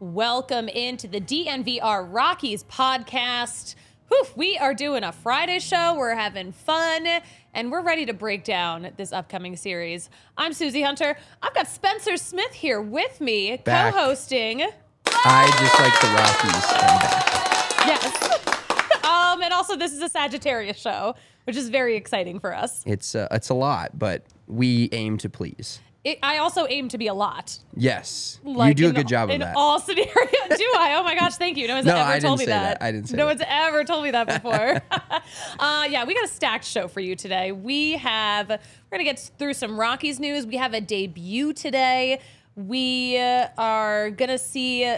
Welcome into the DNVR Rockies podcast. Whew, we are doing a Friday show. We're having fun and we're ready to break down this upcoming series. I'm Suzie Hunter. I've got Spencer Smith here with me, Back. co-hosting. I just like the Rockies. Yes. um, and also this is a Sagittarius show, which is very exciting for us. It's uh, it's a lot, but we aim to please. It, I also aim to be a lot. Yes, Like you do a in- good job of in that. all scenarios. Do I? Oh my gosh, thank you. No one's No, ever I told me that. that. I didn't say no that. one's ever told me that before. uh, yeah, we got a stacked show for you today. We have we're gonna get through some Rockies news. We have a debut today. We are gonna see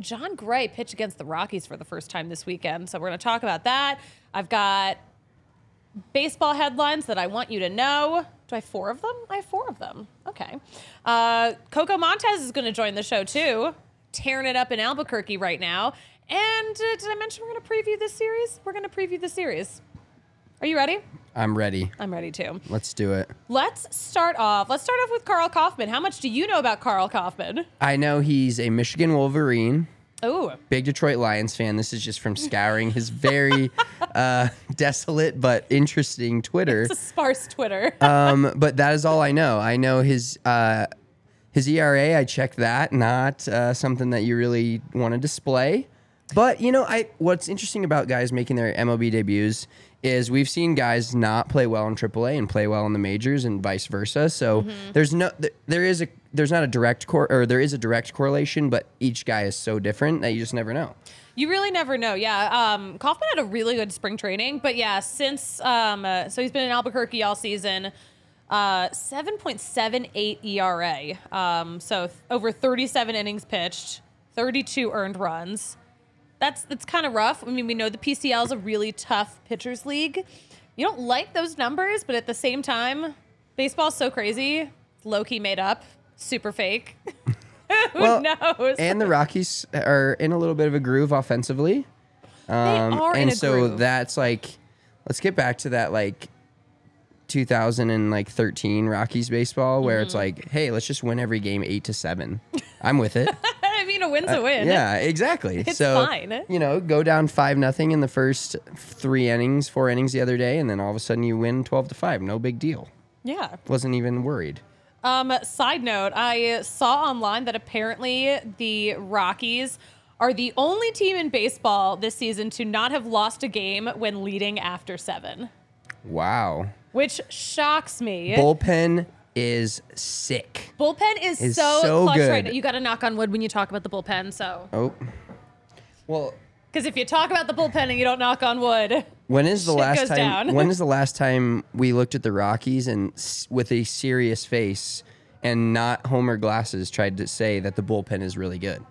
Jon Gray pitch against the Rockies for the first time this weekend. So we're gonna talk about that. I've got baseball headlines that I want you to know. Do I have four of them? I have four of them. Okay. Uh, Coco Montes is going to join the show too, tearing it up in Albuquerque right now. And uh, did I mention we're going to preview this series? We're going to preview the series. Are you ready? I'm ready. I'm ready too. Let's do it. Let's start off. Let's start off with Karl Kauffmann. How much do you know about Karl Kauffmann? I know he's a Michigan Wolverine, Oh, big Detroit Lions fan. This is just from scouring his very uh, desolate but interesting Twitter. it's a sparse Twitter. um, but that is all I know. I know his uh, his ERA. I checked that. Not uh, something that you really want to display. But you know, I what's interesting about guys making their MLB debuts is we've seen guys not play well in AAA and play well in the majors and vice versa. So there's no th- there is a there's not a direct cor- or there is a direct correlation, but each guy is so different that you just never know. You really never know. Yeah. Um, Kauffmann had a really good spring training, but yeah, since um, uh, so he's been in Albuquerque all season. Uh, 7.78 ERA. Um, so th- over 37 innings pitched, 32 earned runs. That's that's kind of rough. I mean, we know the PCL is a really tough pitchers league. You don't like those numbers, but at the same time, baseball's so crazy. Low key made up, super fake. Who Well, knows? And the Rockies are in a little bit of a groove offensively. Um, are in and a so groove. that's like, let's get back to that like 2013 Rockies baseball where Mm-hmm. it's like, hey, let's just win every game eight to seven. I'm with it. I mean, a win's a win. Uh, yeah, exactly. It's so fine. you know, go down five nothing in the first three innings, four innings the other day, and then all of a sudden you win 12 to five. No big deal. Yeah. Wasn't even worried. Um, side note, I saw online that apparently the Rockies are the only team in baseball this season to not have lost a game when leading after seven, Wow. which shocks me. Bullpen is sick. bullpen is, is so, so clutch right good. now. You got to knock on wood when you talk about the bullpen. So, Oh. Well, because if you talk about the bullpen and you don't knock on wood, When is the last time? down. When is the last time we looked at the Rockies and s- with a serious face and not Homer glasses tried to say that the bullpen is really good?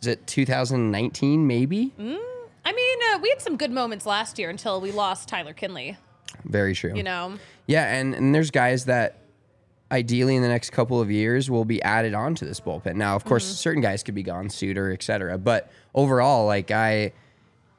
Is it 2019? Maybe. Mm. I mean, uh, we had some good moments last year until we lost Tyler Kinley. Very true. You know, Yeah, and and there's guys that ideally in the next couple of years will be added onto this bullpen. Now, of course, Mm-hmm. certain guys could be gone, Suter, et cetera. But overall, like I,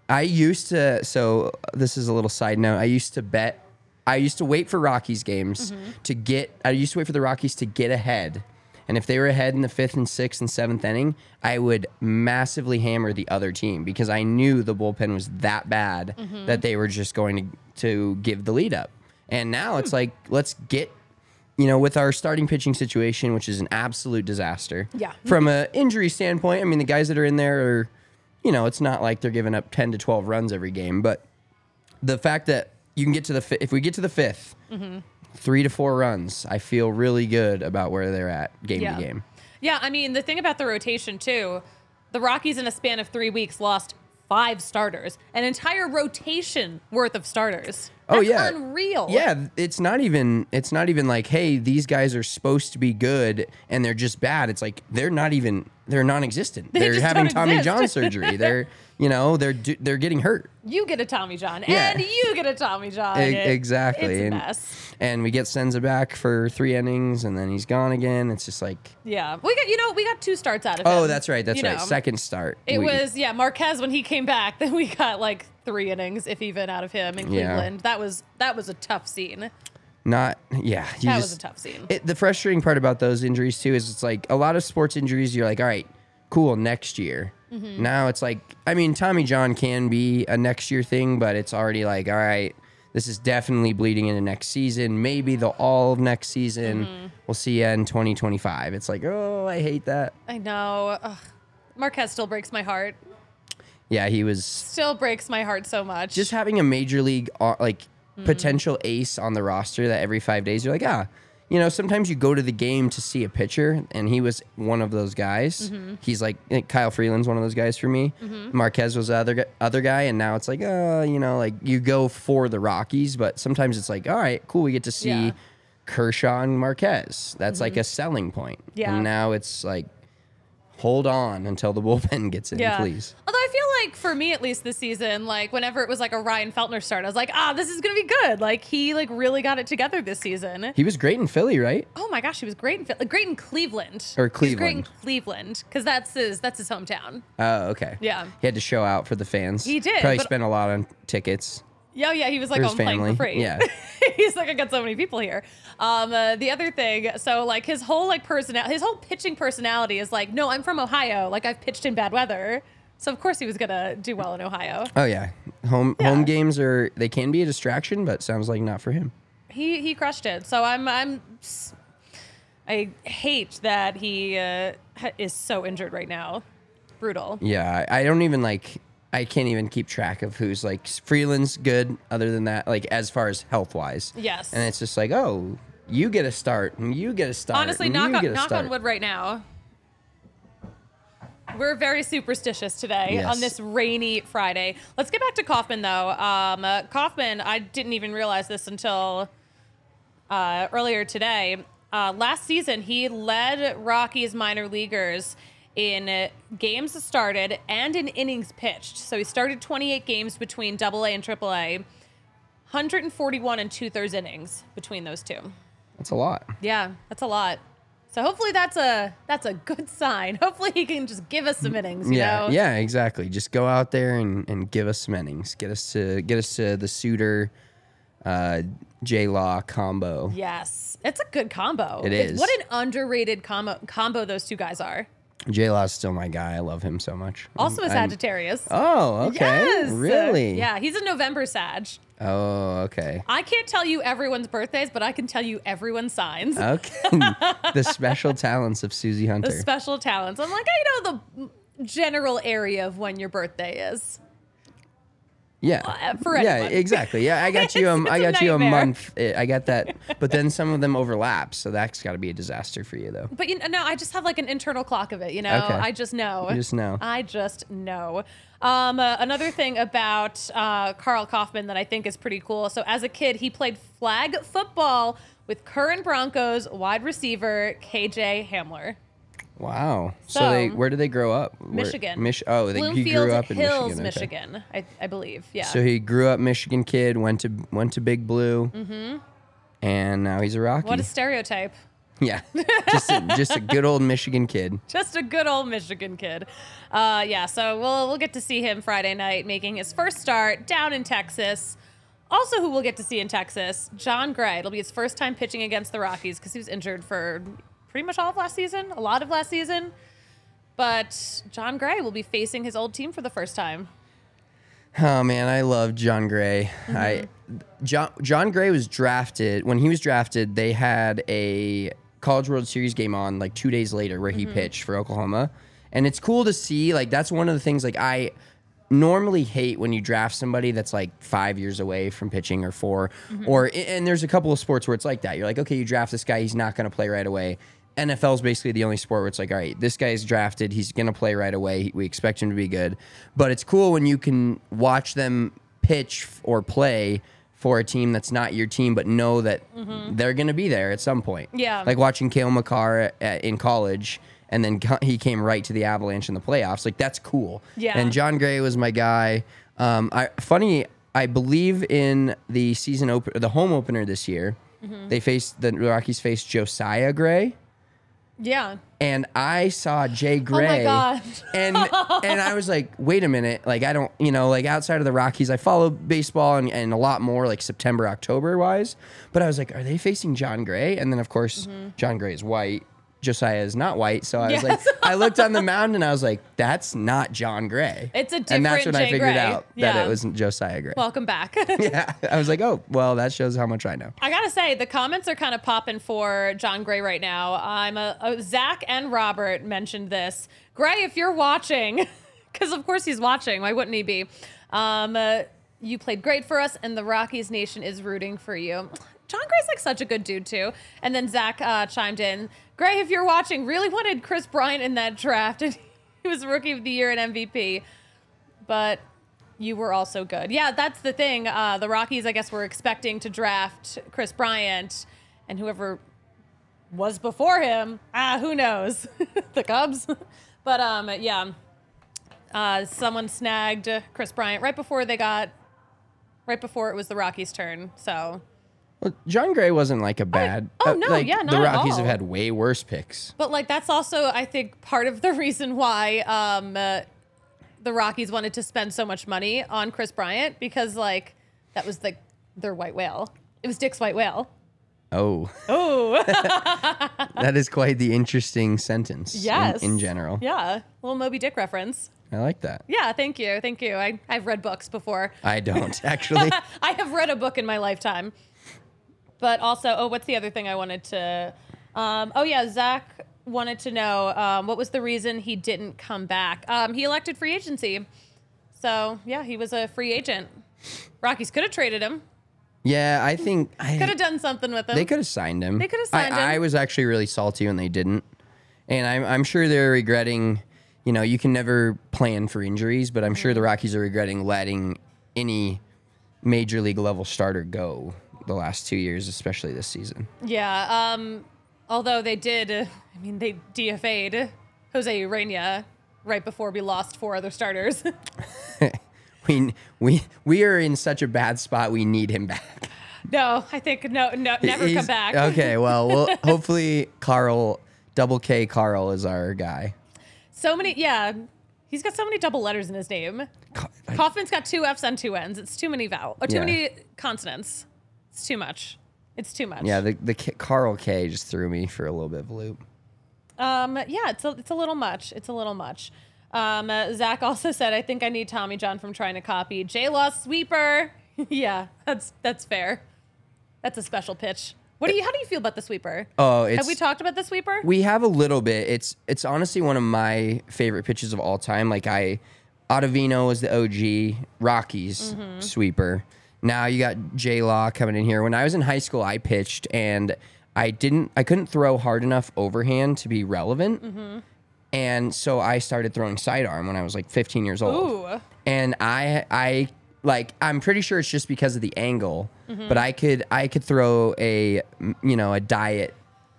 I used to. So this is a little side note. I used to bet. I used to wait for Rockies games Mm-hmm. to get. I used to wait for the Rockies to get ahead. And if they were ahead in the fifth and sixth and seventh inning, I would massively hammer the other team because I knew the bullpen was that bad that they were just going to to give the lead up. And now it's like let's get you know, with our starting pitching situation, which is an absolute disaster. Yeah. From an injury standpoint, I mean, the guys that are in there are, you know, it's not like they're giving up 10 to 12 runs every game, but the fact that you can get to the fi- if we get to the 5th Mm-hmm. three to four runs, I feel really good about where they're at game Yeah. to game. Yeah, I mean, the thing about the rotation, too, the Rockies in a span of three weeks lost five starters, an entire rotation worth of starters. Oh yeah, unreal. Yeah, it's not even. It's not even like, hey, these guys are supposed to be good and they're just bad. It's like they're not even. They're non-existent. They They are having Tommy exist. John surgery. They're, you know, they're they're getting hurt. You get a Tommy John, Yeah. and you get a Tommy John. E- exactly. It's a and, mess. and we get Senza back for three innings, and then he's gone again. It's just like, Yeah, we got you know we got two starts out of oh, him. oh, that's right, that's you right. know. Second start. It We- was yeah Marquez when he came back. Then we got like three innings, if even, out of him in Yeah. Cleveland. That was that was a tough scene. not. Yeah, That just, was a tough scene. It, the frustrating part about those injuries too is it's like a lot of sports injuries. You're like, all right, cool, next year. Mm-hmm. Now it's like, I mean, Tommy John can be a next year thing, but it's already like, all right, this is definitely bleeding into next season. Maybe the all of next season. Mm-hmm. We'll see you in 2025. It's like, oh, I hate that. I know. Ugh. Marquez still breaks my heart. Yeah, he was Still breaks my heart so much. just having a major league uh, like Mm-hmm. potential ace on the roster that every five days you're like ah you know sometimes you go to the game to see a pitcher and he was one of those guys Mm-hmm. he's like eh, kyle freeland's one of those guys for me marquez was the other, other guy and now it's like uh you know like you go for the rockies but sometimes it's like all right cool we get to see Yeah. Mm-hmm. kershaw and marquez that's like a selling point Yeah. and now it's like hold on until the bullpen gets in please Although I feel like for me at least this season, like whenever it was like a Ryan Feltner start, I was like, ah, this is gonna be good. Like he like really got it together this season. he was great in philly right Oh my gosh, he was great in Philly. great in Cleveland. Or was great in Cleveland. Cleveland because that's his that's his hometown. Oh, okay. Yeah. He had to show out for the fans. He did, Probably spent a lot on tickets. Yeah, yeah, he was like on his playing for family, free. yeah. he's like, I got so many people here. Um, uh, the other thing, so like his whole like personality, his whole pitching personality is like, no, I'm from Ohio. Like I've pitched in bad weather, so of course he was gonna do well in Ohio. Oh yeah. Home Yeah. home games are they can be a distraction, but sounds like not for him. He he crushed it. So I'm I'm s- I hate that he uh, ha- is so injured right now. Brutal. Yeah, I, I don't even like I can't even keep track of who's like Freeland's good other than that, like as far as health wise. Yes. And it's just like, oh, you get a start and you get a start. Honestly, knock you on, knock start. on wood right now. We're very superstitious today Yes. on this rainy Friday. Let's get back to Kauffmann, though. Um, uh, Kauffmann, I didn't even realize this until uh, earlier today. Uh, last season, he led Rockies minor leaguers in uh, games started and in innings pitched. So he started 28 games between Double A and Triple A, 141 and two thirds innings between those two. That's a lot. Yeah, that's a lot. So hopefully that's a that's a good sign. Hopefully he can just give us some innings. You yeah, know? yeah, exactly. Just go out there and, and give us some innings. Get us to get us to the Suter uh J Law combo. Yes, it's a good combo. It is. What an underrated combo combo those two guys are. J Law's still my guy. I love him so much. Also a I'm- I'm- Sagittarius. Oh, okay. Yes. Really? Yeah, he's a November Sag. Oh, okay. I can't tell you everyone's birthdays, but I can tell you everyone's signs. Okay. the special talents of Suzie Hunter. the special talents. I'm like, I know the general area of when your birthday is. Yeah. uh, for yeah, exactly. Yeah, I got you. Um, I a got you a nightmare. month. eh, I got that. But then some of them overlap, so that's got to be a disaster for you, though. But you know, no, I just have like an internal clock of it. You know, Okay. I just know. You just know. I just know. Um, uh, another thing about uh, Karl Kauffmann that I think is pretty cool. So as a kid, he played flag football with current Broncos wide receiver KJ Hamler. Wow. So, So, they where did they grow up? Where- Michigan. Mich- oh, they, he grew up in Hills, Michigan. okay. Michigan, I, I believe. Yeah. So he grew up Michigan kid, went to went to Big Blue, mm-hmm. and now he's a Rocky. what a stereotype. yeah, just a, just a good old Michigan kid. just a good old Michigan kid. Uh, yeah, so we'll we'll get to see him Friday night making his first start down in Texas. Also, who we'll get to see in Texas, Jon Gray. It'll be his first time pitching against the Rockies because he was injured for pretty much all of last season, a lot of last season. But Jon Gray will be facing his old team for the first time. Oh man, I love Jon Gray. I mm-hmm. Jon Jon Gray was drafted when he was drafted. They had a College World Series game on like two days later where he mm-hmm. pitched for Oklahoma, and it's cool to see. Like that's one of the things like I normally hate when you draft somebody that's like five years away from pitching or 4 mm-hmm. or and there's a couple of sports where it's like that. You're like, okay, you draft this guy, he's not going to play right away. NFL is basically the only sport where it's like, all right, this guy's drafted, he's going to play right away. We expect him to be good. But it's cool when you can watch them pitch or play for a team that's not your team, but know that they're going to be there at some point. Yeah. Like watching Cale Makar at, in college, and then he came right to the Avalanche in the playoffs. Like that's cool. Yeah. And Jon Gray was my guy. Um, I funny. I believe in the season open, the home opener this year. Mm-hmm. They faced the Rockies faced Josiah Gray, Yeah. and I saw Jay oh Gray. Oh God. and and I was like, wait a minute, like I don't, you know, like outside of the Rockies, I follow baseball and, and a lot more like September, October wise. But I was like, are they facing Jon Gray? And then of course, mm-hmm. Jon Gray is white. Josiah is not white, so I was like. I looked on the mound and I was like, that's not Jon Gray. It's a different Gray. and that's when I figured Gray. out Yeah. that it wasn't Josiah Gray. Welcome back. yeah, I was like, oh, well, that shows how much I know. I gotta say, the comments are kind of popping for Jon Gray right now. I'm a, a Zach and Robert mentioned this. Gray, if you're watching, because of course he's watching. Why wouldn't he be? Um, uh, you played great for us, and the Rockies Nation is rooting for you. Jon Gray's like such a good dude too. And then Zach uh, chimed in, Gray, if you're watching, really wanted Kris Bryant in that draft, and he was Rookie of the Year and MVP. But you were also good. Yeah, that's the thing. Uh, the Rockies, I guess, were expecting to draft Kris Bryant, and whoever was before him, ah, who knows? the Cubs. but um, yeah, uh, someone snagged Kris Bryant right before they got, right before it was the Rockies' turn. So, Well, Jon Gray wasn't like a bad. oh, uh, no, like, yeah, not the Rockies have had way worse picks. but like that's also, I think, part of the reason why um, uh, the Rockies wanted to spend so much money on Kris Bryant because like that was like their white whale. It was Dick's white whale. Oh, Oh, that is quite the interesting sentence. in- yes. In, general, Yeah, little Moby Dick reference. I like that. Yeah, thank you, thank you. I, I've read books before. I don't actually. I have read a book in my lifetime. But also, oh, what's the other thing I wanted to? Um, oh yeah, Zach wanted to know um, what was the reason he didn't come back. Um, he elected free agency, so yeah, he was a free agent. Rockies could have traded him. yeah, I think I, Could have done something with him. they could have signed him. They could have I- signed I, him. was actually really salty when they didn't, and I'm I'm sure they're regretting. You know, you can never plan for injuries, but I'm sure the Rockies are regretting letting any major league level starter go the last two years, especially this season. Yeah. Um, although they did, uh, I mean, they DFA'd Jose Ureña right before we lost four other starters. We we we are in such a bad spot. We need him back. no, I think no, no, never come back. Okay, well, well, hopefully Karl, double K Karl is our guy. So many, yeah. He's got so many double letters in his name. Ca- like, Kauffmann's got two F's and two N's. It's too many vowel, or too Yeah. many consonants. It's too much. It's too much. yeah, the the K, Karl K just threw me for a little bit of a loop. Um, yeah, it's a, it's a little much. It's a little much. Um, uh, Zach also said, I think I need Tommy John from trying to copy J Law sweeper. yeah, that's that's fair. That's a special pitch. What do you? How do you feel about the sweeper? Oh, it's Have we talked about the sweeper? We have a little bit. It's it's honestly one of my favorite pitches of all time. Like I, Ottavino was the OG Rockies Mm-hmm. sweeper. Now you got J Law coming in here. When I was in high school, I pitched and I didn't. I couldn't throw hard enough overhand to be relevant. Mm-hmm. And so I started throwing sidearm when I was like 15 years old. Ooh. And I I like I'm pretty sure it's just because of the angle, but I could I could throw a, you know a diet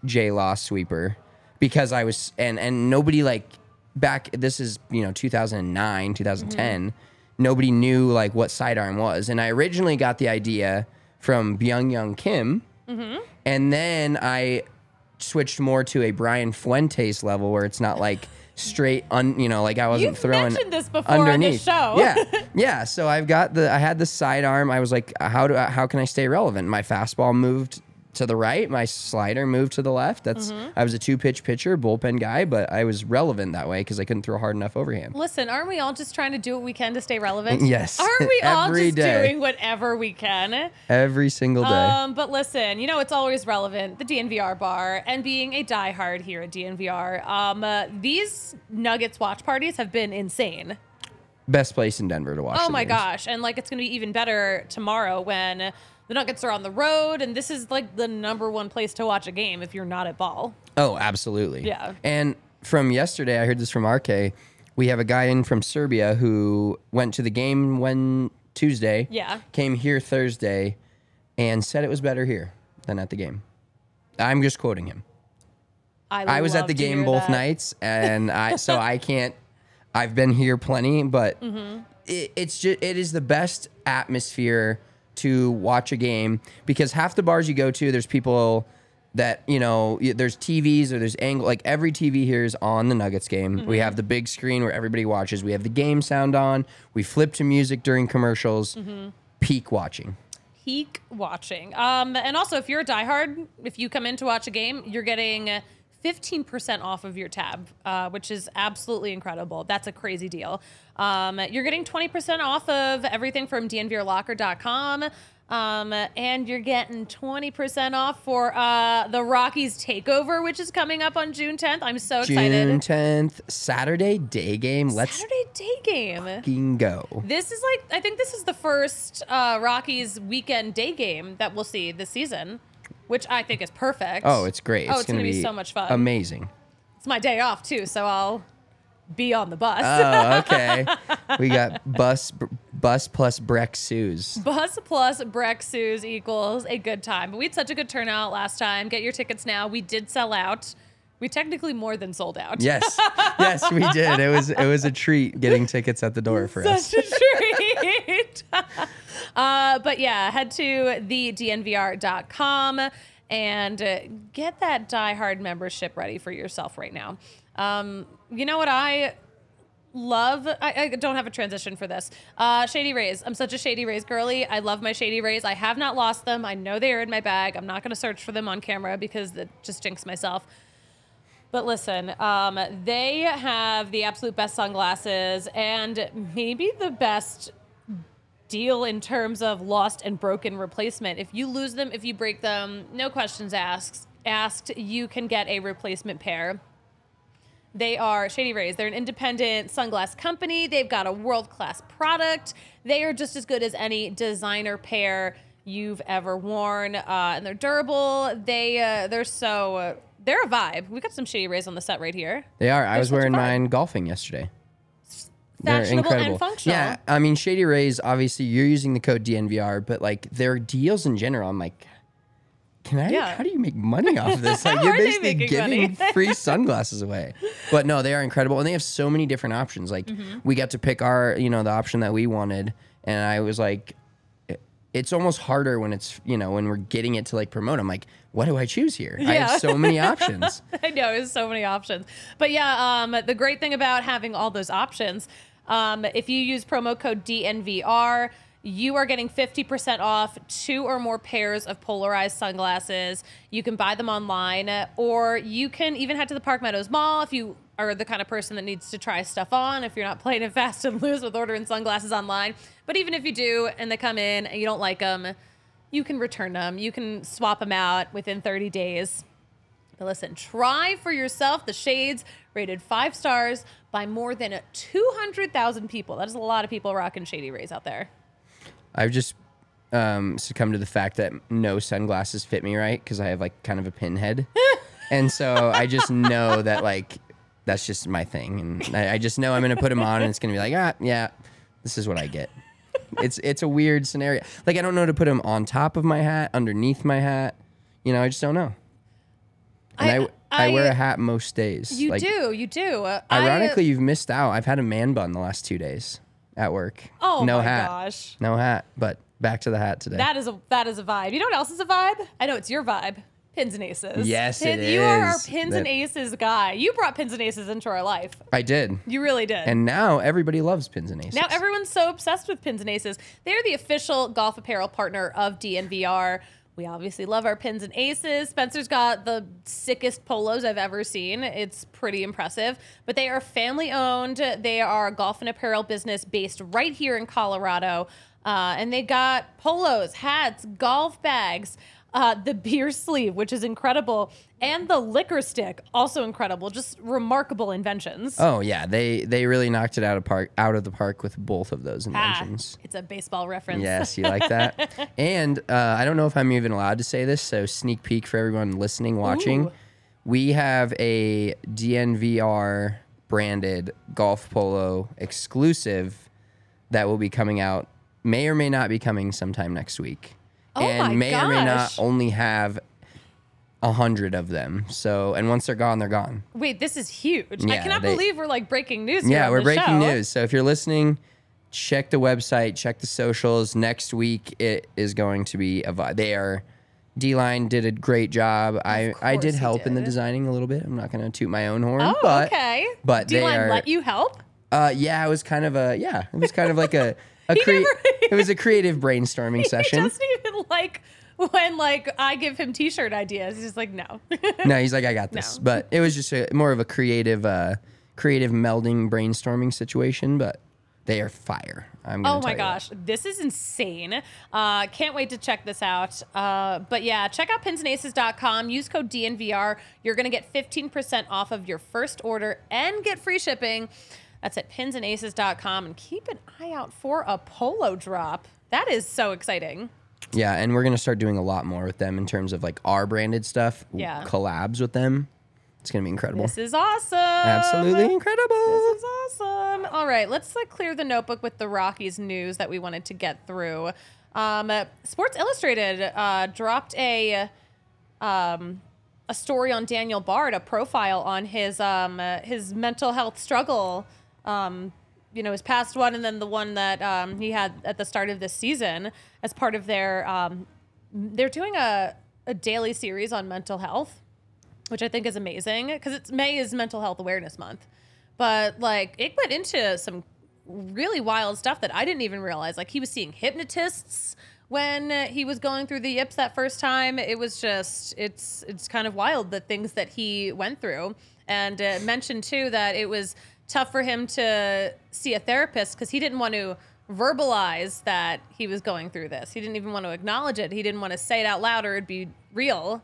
J Law sweeper because I was and and nobody like back this is you know 2009 2010 nobody knew like what sidearm was and I originally got the idea from Byung-Hyun Kim mm-hmm. and then I switched more to a Brian Fuentes level where it's not like straight un you know like I wasn't You've throwing mentioned this before on the underneath. show. Yeah, yeah. So I've got the I had the sidearm. I was like, how do I, how can I stay relevant? My fastball moved to the right. My slider moved to the left. That's Mm-hmm. I was a two pitch pitcher, bullpen guy, but I was relevant that way because I couldn't throw hard enough overhand. Listen, aren't we all just trying to do what we can to stay relevant? Yes, Aren't we all just day. doing whatever we can? Every single day. Um, but listen, you know it's always relevant. The DNVR bar and being a diehard here at DNVR. Um, uh, these Nuggets watch parties have been insane. Best place in Denver to watch. Oh my games. gosh! And like it's gonna be even better tomorrow when the Nuggets are on the road, and this is like the number one place to watch a game if you're not at ball. Oh, absolutely. Yeah. And from yesterday, I heard this from RK. We have a guy in from Serbia who went to the game when Tuesday. Yeah. Came here Thursday, and said it was better here than at the game. I'm just quoting him. I was at the game both that. nights, and I so I can't. I've been here plenty, but Mm-hmm. it, it's just it is the best atmosphere to watch a game because half the bars you go to, there's people that you know there's TVs or there's angle like every TV here is on the Nuggets game. Mm-hmm. We have the big screen where everybody watches. We have the game sound on. We flip to music during commercials. Mm-hmm. Peak watching. peak watching. Um, and also, if you're a diehard, if you come in to watch a game, you're getting 15% off of your tab, uh, which is absolutely incredible. That's a crazy deal. Um, you're getting 20% off of everything from dnvrlocker.com. Um, and you're getting 20% off for uh, the Rockies Takeover, which is coming up on June 10th. I'm so excited. June 10th, Saturday day game. Let's Saturday day game. fucking go. This is like I think this is the first uh, Rockies weekend day game that we'll see this season, which I think is perfect. Oh, it's great. Oh, It's, gonna, be, so much fun. Amazing. It's my day off too, so I'll be on the bus. Oh, okay. we got bus bus plus Breck Sues. Bus plus Breck Brexus equals a good time. But we had such a good turnout last time. Get your tickets now. We did sell out. We technically more than sold out. Yes, yes, we did. It was it was a treat getting tickets at the door for us. Such a treat. uh, but yeah, head to thednvr.com and uh, get that Die Hard membership ready for yourself right now. Um, you know what I love? I, I don't have a transition for this. Uh, Shady Rays. I'm such a Shady Rays girly. I love my Shady Rays. I have not lost them. I know they are in my bag. I'm not going to search for them on camera because it just jinx myself. But listen, um, they have the absolute best sunglasses and maybe the best deal in terms of lost and broken replacement. If you lose them, if you break them, no questions asked. Asked, you can get a replacement pair. They are Shady Rays. They're an independent sunglass company. They've got a world class product. They are just as good as any designer pair you've ever worn, uh, and they're durable. They uh, they're so uh, they're a vibe. We got some Shady Rays on the set right here. They are. I was wearing mine golfing yesterday. They're Fashionable incredible. and functional. Yeah, I mean Shady Rays. Obviously, you're using the code DNVR, but like their deals in general, I'm like, can I? Yeah. How do you make money off of this? Like How you're are they basically making giving free sunglasses away. But no, they are incredible, and they have so many different options. Like Mm-hmm. we got to pick our, you know, the option that we wanted, and I was like. It's almost harder when it's you know when we're getting it to like promote. I'm like, what do I choose here? I have so many options. I know there's so many options, but yeah, um, the great thing about having all those options, um, if you use promo code DNVR, you are getting 50% off two or more pairs of polarized sunglasses. You can buy them online, or you can even head to the Park Meadows Mall if you are the kind of person that needs to try stuff on. If you're not playing it fast and loose with ordering sunglasses online, but even if you do and they come in and you don't like them, you can return them. You can swap them out within 30 days. But listen, try for yourself the shades rated five stars by more than 200,000 people. That is a lot of people rocking Shady Rays out there. I've just um, succumbed to the fact that no sunglasses fit me right because I have like kind of a pinhead, and so I just know that like that's just my thing, and I, I just know I'm gonna put them on, and it's gonna be like ah yeah, this is what I get. It's it's a weird scenario. Like I don't know to put them on top of my hat, underneath my hat. You know, I just don't know. And I I- I, wear a hat most days. You Like, do, you do. Uh, I- Ironically, you've missed out. I've had a man bun the last two days at work. oh no my hat. gosh. No hat, but back to the hat today. That is a that is a vibe. You know what else is a vibe? I know it's your vibe. Pins and aces. Yes, Pin- it You are our is. pins and That- aces guy. You brought pins and aces into our life. I did. You really did. And now everybody loves pins and aces. Now everyone's so obsessed with pins and aces. They're the official golf apparel partner of DNVR. We obviously love our pins and aces. Spencer's got the sickest polos I've ever seen. It's pretty impressive. But they are family owned. They are a golf and apparel business based right here in Colorado. Uh, and they got polos, hats, golf bags, uh, the beer sleeve, which is incredible, and the liquor stick, also incredible. Just remarkable inventions. Oh yeah, they they really knocked it out of park out of the park with both of those Ah, inventions. it's a baseball reference. Yes, you like that. and uh, I don't know if I'm even allowed to say this, so sneak peek for everyone listening, watching. Ooh. We have a DNVR branded golf polo exclusive that will be coming out, may or may not be coming sometime next week. Oh and may or may not only have a hundred of them. So, and once they're gone, they're gone. Wait, this is huge. I cannot they- believe we're like breaking news. Yeah, we're breaking show. news. So if you're listening, check the website, check the socials. Next week it is going to be a they are D line did a great job. I I did he help in the designing a little bit. I'm not going to toot my own horn, Oh, but okay. but D-line are let you help? uh yeah, it was kind of a yeah, it was kind of like a crea- never- it was a creative brainstorming session. He doesn't even like when like I give him T-shirt ideas. He's just like, no. no, he's like, I got this. No. But it was just a, more of a creative, uh, creative melding brainstorming situation. But they are fire. I'm gonna oh my you that. gosh, this is insane. Uh, can't wait to check this out. Uh, but yeah, check out pinsandaces.com. Use code DNVR. You're going to get 15% off of your first order and get free shipping. That's at pinsandaces.com. And keep an eye out for a polo drop. That is so exciting. Yeah, and we're gonna start doing a lot more with them in terms of like our branded stuff. Yeah. collabs with them. It's gonna be incredible. This is awesome. Absolutely incredible. This is awesome. All right, let's like clear the notebook with the Rockies news that we wanted to get through. Um, uh, Sports Illustrated uh, dropped a um, a story on Daniel Bard, a profile on his um, uh, his mental health struggle. Um, you know, his past one, and then the one that um, he had at the start of this season as part of their. Um, they're doing a a daily series on mental health which I think is amazing because it's May is Mental Health Awareness Month. But like it went into some really wild stuff that I didn't even realize. Like he was seeing hypnotists when he was going through the yips that first time. It was just it's it's kind of wild the things that he went through. And uh, mentioned too that it was tough for him to see a therapist because he didn't want to verbalize that he was going through this. He didn't even want to acknowledge it. He didn't want to say it out loud or it'd be real.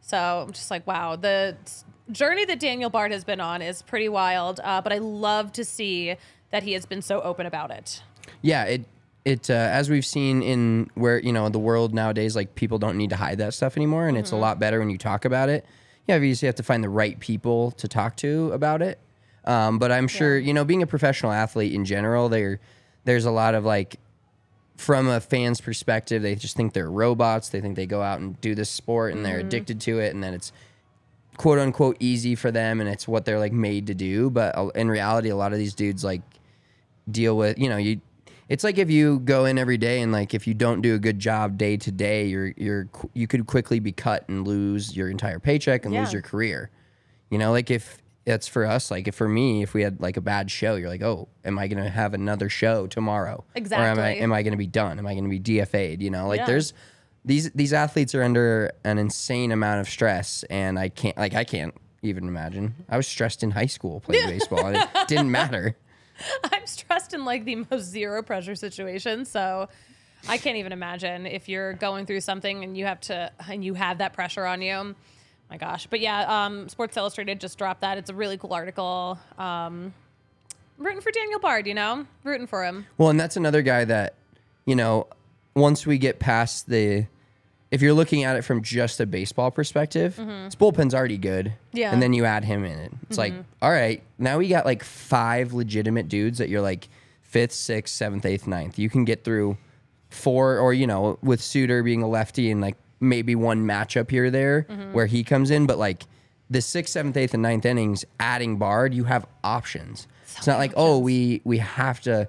So I'm just like, wow, the journey that Daniel Bard has been on is pretty wild. Uh, but I love to see that he has been so open about it. Yeah, it it uh, as we've seen in where you know the world nowadays, like people don't need to hide that stuff anymore, and it's a lot better when you talk about it. Yeah, obviously you have to find the right people to talk to about it. Um, but I'm sure you know, being a professional athlete in general, there there's a lot of like from a fan's perspective, they just think they're robots. They think they go out and do this sport and they're addicted to it, and then it's quote unquote easy for them, and it's what they're like made to do. But uh, in reality, a lot of these dudes like deal with you know you. It's like if you go in every day and like if you don't do a good job day to day, you're you're you could quickly be cut and lose your entire paycheck and lose your career. You know, like if that's for us, like if for me, if we had like a bad show, you're like, oh, am I gonna have another show tomorrow? Exactly. Or am I am I gonna be done? Am I gonna be DFA'd? You know, like Yeah. there's these these athletes are under an insane amount of stress, and I can't like I can't even imagine. I was stressed in high school playing baseball, and it didn't matter. I'm stressed in like the most zero pressure situation. So I can't even imagine if you're going through something and you have to, and you have that pressure on you. My gosh. But yeah, um, Sports Illustrated just dropped that. It's a really cool article. Um, rooting for Daniel Bard, you know, rooting for him. Well, and that's another guy that, you know, once we get past the, if you're looking at it from just a baseball perspective, his bullpen's already good. Yeah. And then you add him in it. It's like, all right, now we got like five legitimate dudes that you're like fifth, sixth, seventh, eighth, ninth. You can get through four, or, you know, with Suter being a lefty and like maybe one matchup here or there where he comes in, but like, the sixth, seventh, eighth, and ninth innings, adding Bard, you have options. it's not like, oh, we we have to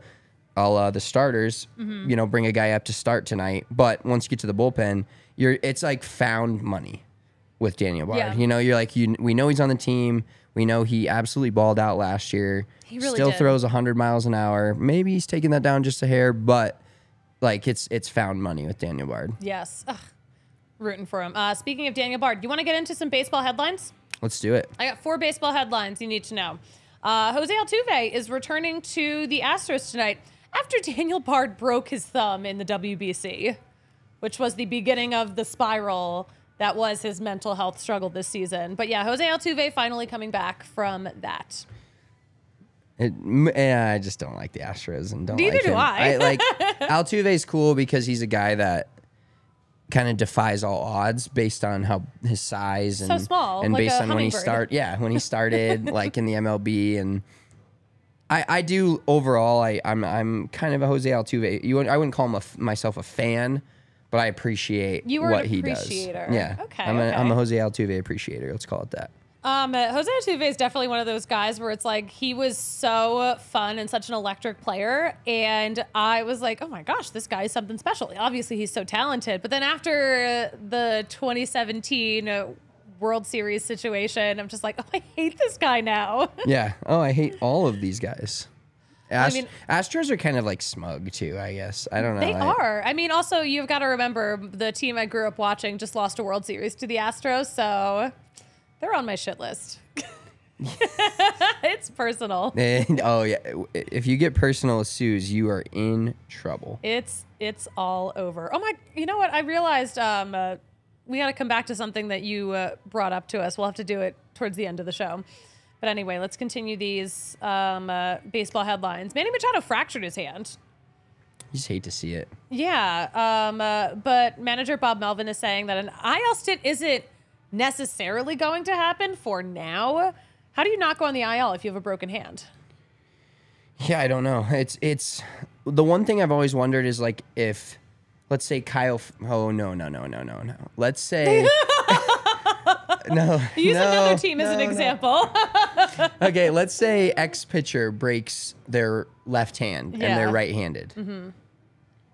all uh, the starters, Mm-hmm. you know, bring a guy up to start tonight. But once you get to the bullpen, you're it's like found money with Daniel Bard. Yeah. You know, you're like you. We know he's on the team. We know he absolutely balled out last year. He really still did. throws 100 miles an hour. Maybe he's taking that down just a hair, but like it's it's found money with Daniel Bard. Yes. Ugh. Rooting for him. Uh, speaking of Daniel Bard, do you want to get into some baseball headlines? Let's do it. I got four baseball headlines you need to know. Uh, Jose Altuve is returning to the Astros tonight after Daniel Bard broke his thumb in the WBC, which was the beginning of the spiral that was his mental health struggle this season. But yeah, Jose Altuve finally coming back from that. It, I just don't like the Astros and don't. Neither like do him. I. like Altuve's cool because he's a guy that kind of defies all odds based on how his size and so small, and like based on when he start. Yeah, when he started like in the MLB and. I, I do overall. I I'm I'm kind of a Jose Altuve. You I wouldn't call him a myself a fan, but I appreciate You were what he does. appreciator. Yeah. Okay, I'm a am a. Jose Altuve appreciator. Let's call it that. Um, Jose Altuve is definitely one of those guys where it's like he was so fun and such an electric player, and I was like, oh my gosh, this guy is something special. Obviously, he's so talented. But then after the 2017 uh, World Series situation, I'm just like, oh, I hate this guy now. Yeah. Oh, I hate all of these guys. Ast- mean- Astros are kind of like smug too. I guess I don't know. They I- are. I mean, also you've got to remember the team I grew up watching just lost a World Series to the Astros, so they're on my shit list. it's personal. And, oh yeah. If you get personal Suze, you are in trouble. It's it's all over. Oh my! You know what? I realized um, uh, we got to come back to something that you uh, brought up to us. We'll have to do it towards the end of the show. But anyway, let's continue these um, uh, baseball headlines. Manny Machado fractured his hand. You just hate to see it. Yeah, um, uh, but manager Bob Melvin is saying that an IL stint isn't necessarily going to happen for now. How do you not go on the IL if you have a broken hand? Yeah, I don't know. It's it's the one thing I've always wondered is like if let's say Kyle oh no no no no no no. Let's say No. Use no, another team as no, an no. example. Okay, let's say X pitcher breaks their left hand and they're Yeah. Mm-hmm. right-handed.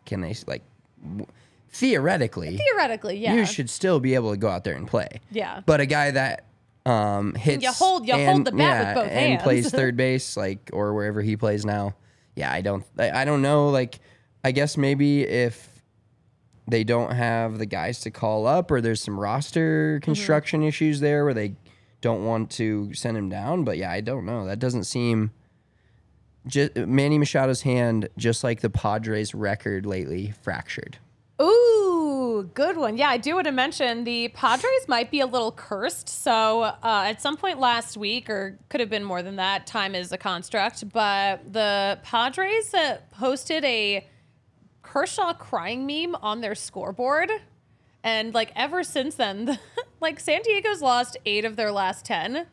Can they like w- theoretically Theoretically, yeah. you should still be able to go out there and play. Yeah. But a guy that um hits You hold- you hold the bat with both and hands. plays third base like or wherever he plays now. Yeah, I don't I, I don't know like I guess maybe if they don't have the guys to call up or there's some roster Mm-hmm. construction issues there where they don't want to send him down, but yeah, I don't know. That doesn't seem just Manny Machado's hand just like the Padres record lately fractured. Ooh, good one. Yeah, I do want to mention the Padres might be a little cursed. So, uh, at some point last week, or could have been more than that, time is a construct, but the Padres uh, posted a Kershaw crying meme on their scoreboard. And like ever since then, like San Diego's lost eight of their last 10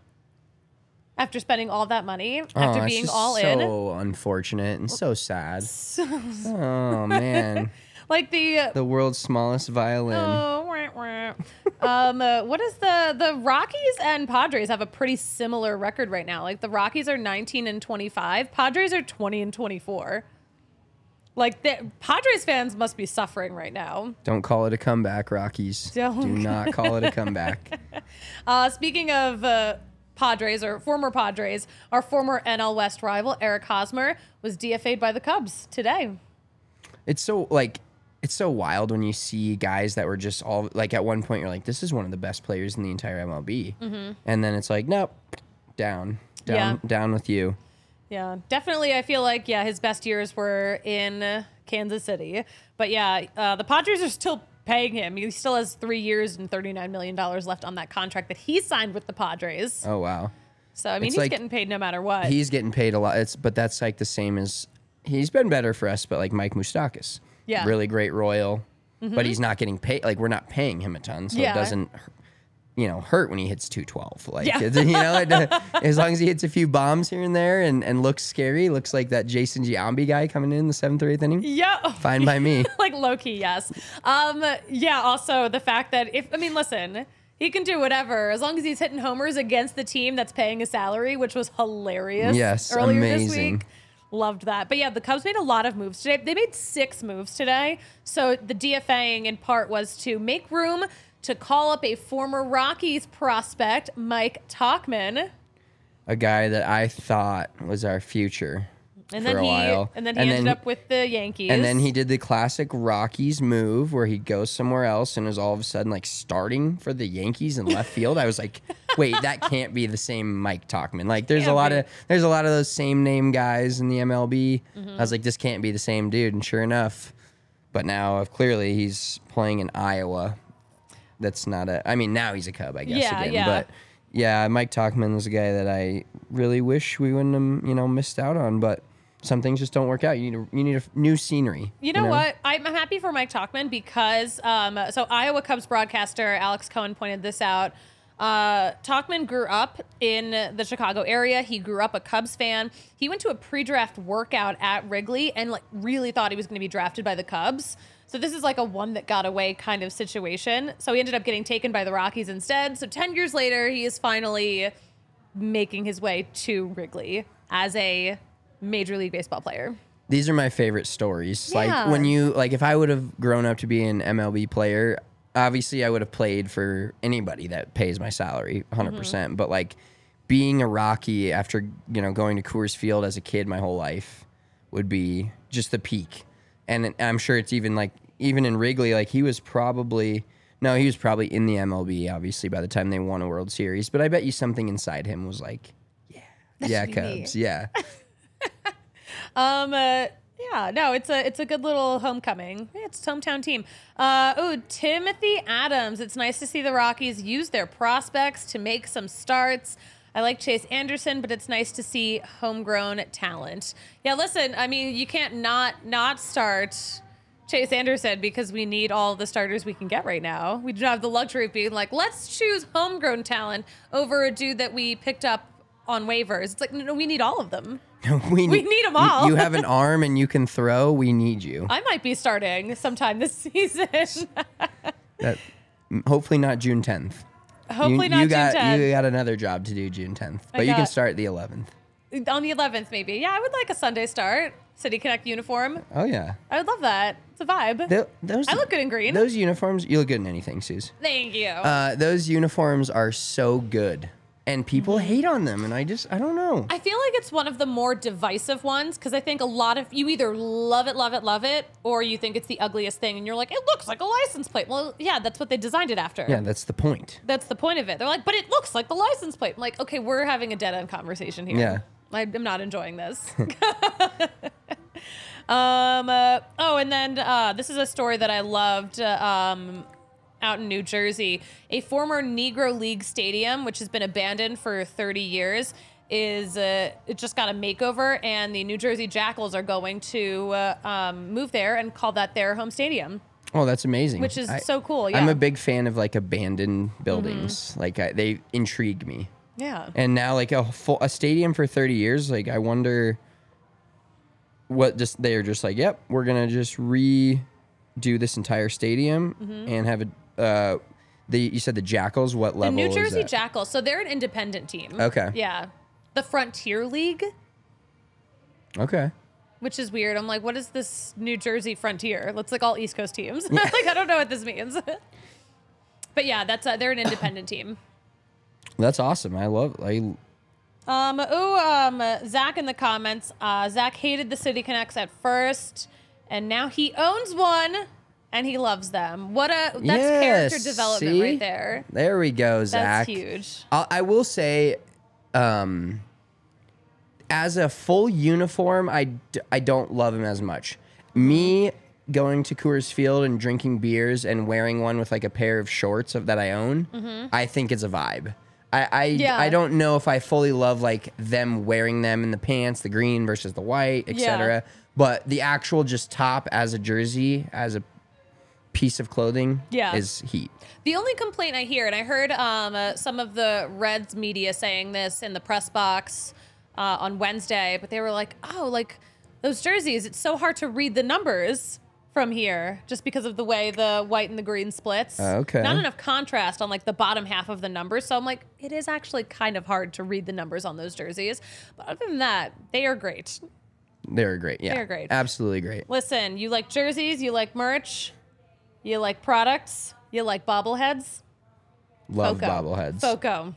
after spending all that money, after Oh, that's being all in. So unfortunate and so sad. So oh man, Like the the world's smallest violin. Oh, wah, wah. um, uh, what is the the Rockies and Padres have a pretty similar record right now? Like the Rockies are 19 and 25, Padres are 20 and 24. Like the Padres fans must be suffering right now. Don't call it a comeback, Rockies. Don't. Do not call it a comeback. Uh, speaking of uh, Padres or former Padres, our former NL West rival Eric Hosmer was DFA'd by the Cubs today. it's so like it's so wild when you see guys that were just all like at one point you're like this is one of the best players in the entire MLB, and then it's like nope, down, down, Yeah. down with you. Yeah, definitely. I feel like yeah, his best years were in Kansas City, but yeah, uh, the Padres are still paying him. He still has three years and thirty nine million dollars left on that contract that he signed with the Padres. Oh wow. So I mean, It's he's like- getting paid no matter what. he's getting paid a lot. It's but that's like the same as he's been better for us, but like Mike Moustakas, Yeah. Mm-hmm. really great Royal, but he's not getting paid. Like we're not paying him a ton, so Yeah. it doesn't, you know, hurt when he hits two twelve. Like Yeah. you know, it, as long as he hits a few bombs here and there and and looks scary, looks like that Jason Giambi guy coming in the seventh or eighth inning. yeah, Fine by me. like low key, yes. Um, yeah. Also, the fact that if I mean, listen. He can do whatever as long as he's hitting homers against the team that's paying a salary, which was hilarious. Yes, earlier this amazing. week. Loved that. But yeah, the Cubs made a lot of moves today. They made six moves today. So the DFAing in part was to make room to call up a former Rockies prospect, Mike Tauchman. A guy that I thought was our future. And for then a he while. and then he ended up with the Yankees. And then he did the classic Rockies move where he goes somewhere else and is all of a sudden like starting for the Yankees in left field. I was like, wait, that can't be the same Mike Tauchman. Like there's a Can't lot be. of there's a lot of those same name guys in the MLB. Mm-hmm. I was like, this can't be the same dude. And sure enough, but now clearly he's playing in Iowa. That's not a I mean now he's a Cub, I guess Yeah, again. yeah. But yeah, Mike Tauchman was a guy that I really wish we wouldn't have, you know, missed out on, but some things just don't work out. You need a, you need a new scenery. You know, what? I'm I'm happy for Mike Tauchman because um, so Iowa Cubs broadcaster Alex Cohen pointed this out. Uh, Tauchman grew up in the Chicago area. He grew up a Cubs fan. He went to a pre-draft workout at Wrigley and like really thought he was going to be drafted by the Cubs. So this is like a one that got away kind of situation. So he ended up getting taken by the Rockies instead. So 10 years later, he is finally making his way to Wrigley as a Major League Baseball player. These are my favorite stories. Yeah. Like when you like if I would have grown up to be an MLB player, obviously I would have played for anybody that pays my salary 100%, Mm-hmm. but like being a Rocky after, you know, going to Coors Field as a kid my whole life would be just the peak. And I'm sure it's even like even in Wrigley like he was probably no, he was probably in the MLB obviously by the time they won a World Series, but I bet you something inside him was like yeah. yeah, be me. Cubs. Yeah. Um. Uh, yeah. No. It's a it's a good little homecoming. It's hometown team. Uh. Oh, Timothy Adams. It's nice to see the Rockies use their prospects to make some starts. I like Chase Anderson, but it's nice to see homegrown talent. Yeah. Listen. I mean, you can't not not start. Chase Anderson because we need all the starters we can get right now. We do not have the luxury of being like, let's choose homegrown talent over a dude that we picked up on waivers. It's like, no, no, we need all of them. we, We need 'em you- all. You, have an arm and you can throw. We need you. I might be starting sometime this season. That, hopefully not June 10th. Hopefully you, not you got, June 10th. You got another job to do June 10th, I but you can start the 11th. On the 11th, maybe. Yeah, I would like a Sunday start. City Connect uniform. Oh yeah, I would love that. It's a vibe. Tho- those. I look good in green. Those uniforms, you look good in anything, Suze. Thank you. Uh, those uniforms are so good, and people hate on them, and I just, I don't know. I feel like it's one of the more divisive ones because I think a lot of you either love it, love it, love it, or you think it's the ugliest thing and you're like, it looks like a license plate. Well, yeah, that's what they designed it after. yeah, that's the point. That's the point of it. They're like, but it looks like the license plate. I'm like, okay, we're having a dead end conversation here. Yeah. I, I'm not enjoying this. um. uh, oh, and then uh, this is a story that I loved. Uh, um, out in New Jersey, a former Negro League stadium, which has been abandoned for 30 years, is uh, it just got a makeover, and the New Jersey Jackals are going to uh, um, move there and call that their home stadium. Oh, that's amazing. Which is I- so cool, I'm. Mm-hmm. a big fan of like abandoned buildings. Like I, they intrigue me. Yeah. And now like a full a stadium for 30 years, like I wonder what just they're just like, yep, we're gonna just redo this entire stadium Mm-hmm. and have a uh the you said the Jackals, what The level? New is Jersey? Jackals. So they're an independent team. Okay. Yeah. The Frontier League, Okay. which is weird. I'm like, what is this New Jersey Frontier? Looks like all East Coast teams. like, I don't know what this means. but yeah, that's uh, they're an independent team. That's awesome. I love I Um, ooh, um, Zach in the comments. Uh, Zach hated the City Connects at first, and now he owns one, and he loves them. What a that's character development see? right there. There we go, Zach. That's huge. I, I will say, um, as a full uniform, I, d- I don't love him as much. Me going to Coors Field and drinking beers and wearing one with like a pair of shorts of that I own, I think it's a vibe. I I, Mm-hmm. Yeah. I don't know if I fully love like them wearing them in the pants, the green versus the white, etc. But the actual just top as a jersey, as a piece of clothing, Yeah. is heat. The only complaint I hear, and I heard um, uh, some of the Reds media saying this in the press box uh, on Wednesday, but they were like, oh, like those jerseys, it's so hard to read the numbers from here just because of the way the white and the green splits. Okay. Not enough contrast on like the bottom half of the numbers. So I'm like, it is actually kind of hard to read the numbers on those jerseys. But other than that, they are great. They're great. Yeah, They're great. Absolutely great. Listen, you like jerseys, you like merch, you like products, you like bobbleheads. Love Foco. bobbleheads. Foco.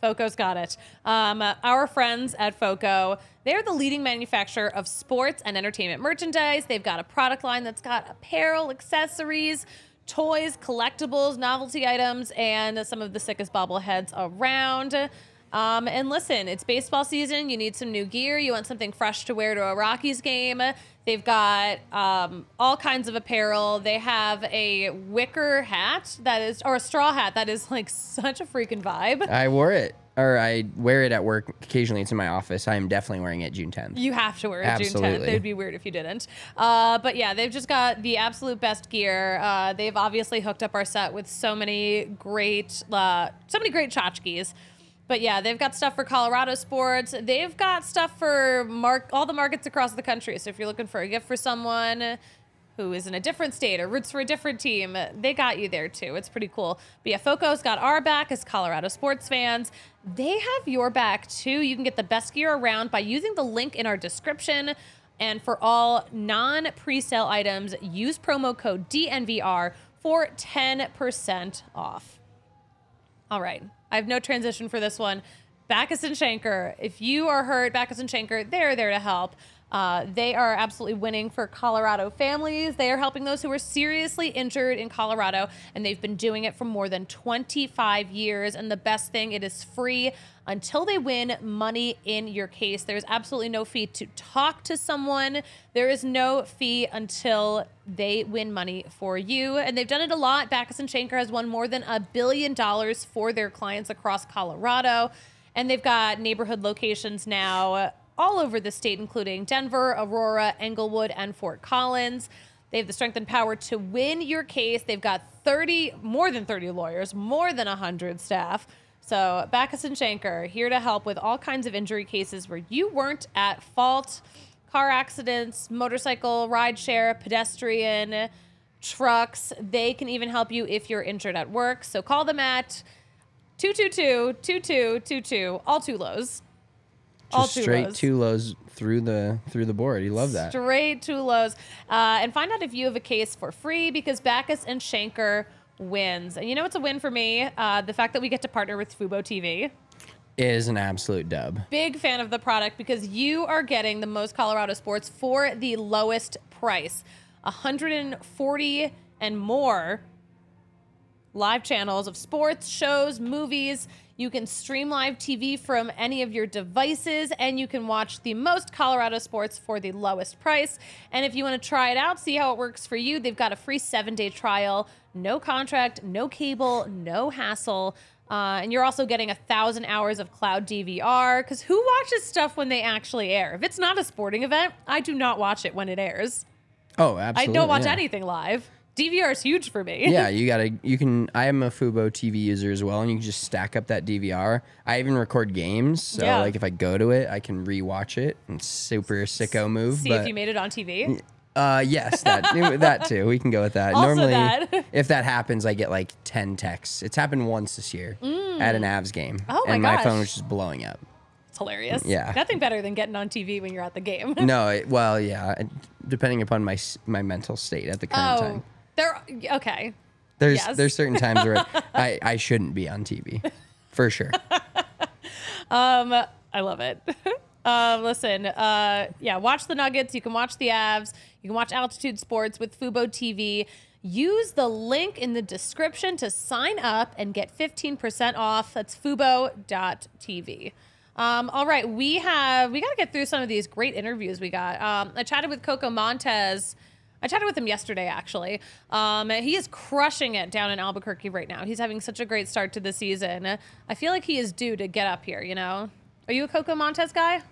Foco's got it. Um, our friends at Foco, they're the leading manufacturer of sports and entertainment merchandise. They've got a product line that's got apparel, accessories, toys, collectibles, novelty items, and some of the sickest bobbleheads around. Um, and listen, it's baseball season. You need some new gear. You want something fresh to wear to a Rockies game. They've got um, all kinds of apparel. They have a wicker hat that is, or a straw hat that is like such a freaking vibe. I wore it, or I wear it at work occasionally. It's in my office. I am definitely wearing it June 10th. You have to wear it June 10th. Absolutely. It would be weird if you didn't. Uh, but yeah, they've just got the absolute best gear. Uh, they've obviously hooked up our set with so many great, uh, so many great tchotchkes. But yeah, they've got stuff for Colorado sports. They've got stuff for mark all the markets across the country. So if you're looking for a gift for someone who is in a different state or roots for a different team, they got you there too. It's pretty cool. But yeah, Foco's got our back as Colorado sports fans. They have your back too. You can get the best gear around by using the link in our description. And for all non presale items, use promo code DNVR for 10% off. All right. I have no transition for this one. Bachus and Schanker. If you are hurt, Bachus and Schanker, they're there to help. Uh, they are absolutely winning for Colorado families. They are helping those who are seriously injured in Colorado, and they've been doing it for more than 25 years. And the best thing, it is free until they win money in your case. There's absolutely no fee to talk to someone. There is no fee until they win money for you. And they've done it a lot. Bachus and Schanker has won more than a billion dollars for their clients across Colorado. And they've got neighborhood locations now all over the state, including Denver, Aurora, Englewood, and Fort Collins. They have the strength and power to win your case. They've got 30, more than 30 lawyers, more than 100 staff. So, Bachus and Schanker here to help with all kinds of injury cases where you weren't at fault car accidents, motorcycle, rideshare, pedestrian, trucks. They can even help you if you're injured at work. So, call them at 222 2222, all two lows. All Just straight lows. two lows through the through the board. You love that. Straight two lows. Uh, and find out if you have a case for free because Bachus and Schanker wins. And you know what's a win for me? Uh, the fact that we get to partner with Fubo TV. Is an absolute dub. Big fan of the product because you are getting the most Colorado sports for the lowest price 140 and more live channels of sports, shows, movies. You can stream live TV from any of your devices, and you can watch the most Colorado sports for the lowest price. And if you want to try it out, see how it works for you, they've got a free seven day trial, no contract, no cable, no hassle. Uh, and you're also getting a thousand hours of cloud DVR because who watches stuff when they actually air? If it's not a sporting event, I do not watch it when it airs. Oh, absolutely. I don't watch yeah. anything live. DVR is huge for me. yeah, you gotta. You can. I am a Fubo TV user as well, and you can just stack up that DVR. I even record games, so Yeah. like if I go to it, I can rewatch it. It's super sicko move. See but, if you made it on TV. Uh, yes, that that too. We can go with that. Also Normally, that. if that happens, I get like ten texts. It's happened once this year at an Avs game, Oh my and my gosh. phone was just blowing up. It's hilarious. Yeah. Nothing better than getting on TV when you're at the game. No, it, well, yeah, it- depending upon my s- my mental state at the current oh, time. They're okay. There's yes. there's certain times where I I shouldn't be on TV, for sure. Um, I love it. um, listen, uh, yeah, watch the Nuggets. You can watch the Avs. You can watch Altitude Sports with Fubo TV. Use the link in the description to sign up and get 15% off. That's fubo.tv. Um, all right, we have we got to get through some of these great interviews we got. Um, I chatted with Coco Montes. I chatted with him yesterday, actually. Um, he is crushing it down in Albuquerque right now. He's having such a great start to the season. I feel like he is due to get up here. You know, are you a Coco Montes guy?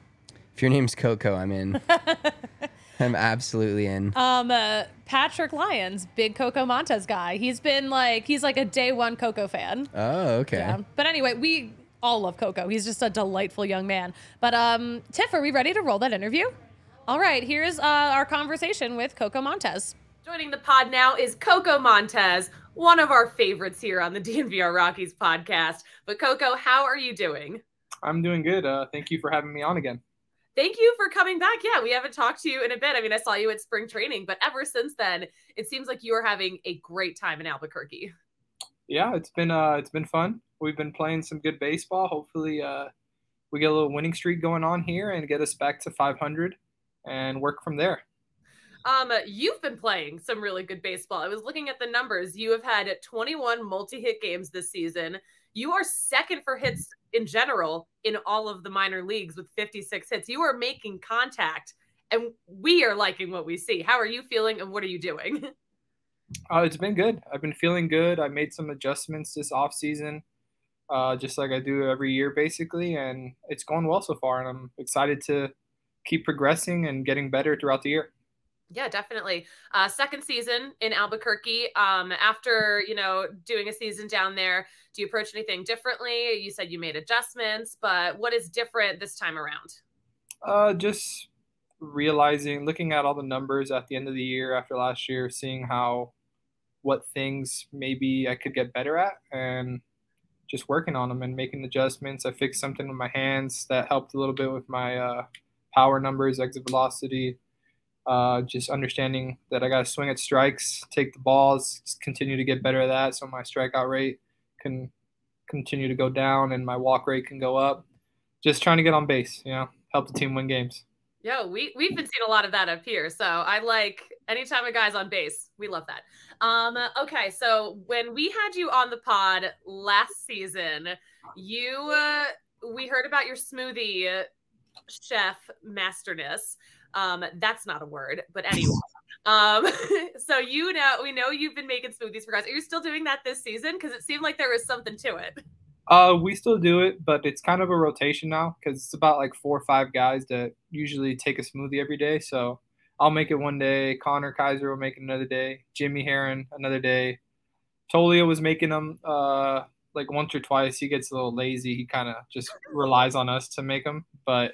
If your name's Coco, I'm in. I'm absolutely in. Um, uh, Patrick Lyons, big Coco Montes guy. He's been like he's like a day one Coco fan. oh, okay. Yeah. But anyway, we all love Coco. He's just a delightful young man. But um, Tiff, are we ready to roll that interview? All right, here's uh, our conversation with Coco Montes. Joining the pod now is Coco Montes, one of our favorites here on the DNVR Rockies podcast. But Coco, how are you doing? I'm doing good. Uh, thank you for having me on again. Thank you for coming back. Yeah, we haven't talked to you in a bit. I mean, I saw you at spring training, but ever since then, it seems like you are having a great time in Albuquerque. Yeah, it's been uh, it's been fun. We've been playing some good baseball. Hopefully, uh, we get a little winning streak going on here and get us back to 500 and work from there. Um, you've been playing some really good baseball. I was looking at the numbers. You have had 21 multi-hit games this season. You are second for hits in general in all of the minor leagues with 56 hits. You are making contact, and we are liking what we see. How are you feeling, and what are you doing? Uh, it's been good. I've been feeling good. I made some adjustments this off season, uh, just like I do every year, basically, and it's going well so far. And I'm excited to keep progressing and getting better throughout the year. Yeah, definitely. Uh, second season in Albuquerque. Um, after you know doing a season down there, do you approach anything differently? You said you made adjustments, but what is different this time around? Uh, just realizing, looking at all the numbers at the end of the year after last year, seeing how what things maybe I could get better at, and just working on them and making adjustments. I fixed something with my hands that helped a little bit with my uh, power numbers, exit velocity uh, just understanding that I got to swing at strikes, take the balls, continue to get better at that, so my strikeout rate can continue to go down and my walk rate can go up. Just trying to get on base, you know, help the team win games. Yeah, we we've been seeing a lot of that up here. So I like anytime a guy's on base, we love that. Um, okay, so when we had you on the pod last season, you uh, we heard about your smoothie chef masterness. Um, that's not a word, but anyway. um, so you know, we know you've been making smoothies for guys. Are you still doing that this season? Because it seemed like there was something to it. Uh, we still do it, but it's kind of a rotation now because it's about like four or five guys that usually take a smoothie every day. So I'll make it one day. Connor Kaiser will make it another day. Jimmy Herron another day. Toglia was making them uh, like once or twice. He gets a little lazy. He kind of just relies on us to make them, but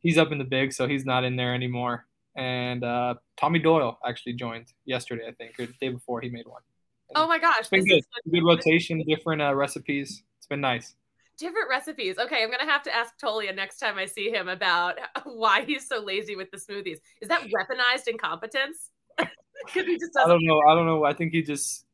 he's up in the big, so he's not in there anymore. And uh, Tommy Doyle actually joined yesterday, I think, or the day before he made one. And oh my gosh, it's been good. good rotation, different uh, recipes. It's been nice. Different recipes. Okay, I'm gonna have to ask Toglia next time I see him about why he's so lazy with the smoothies. Is that weaponized incompetence? I don't know. I don't know. I think he just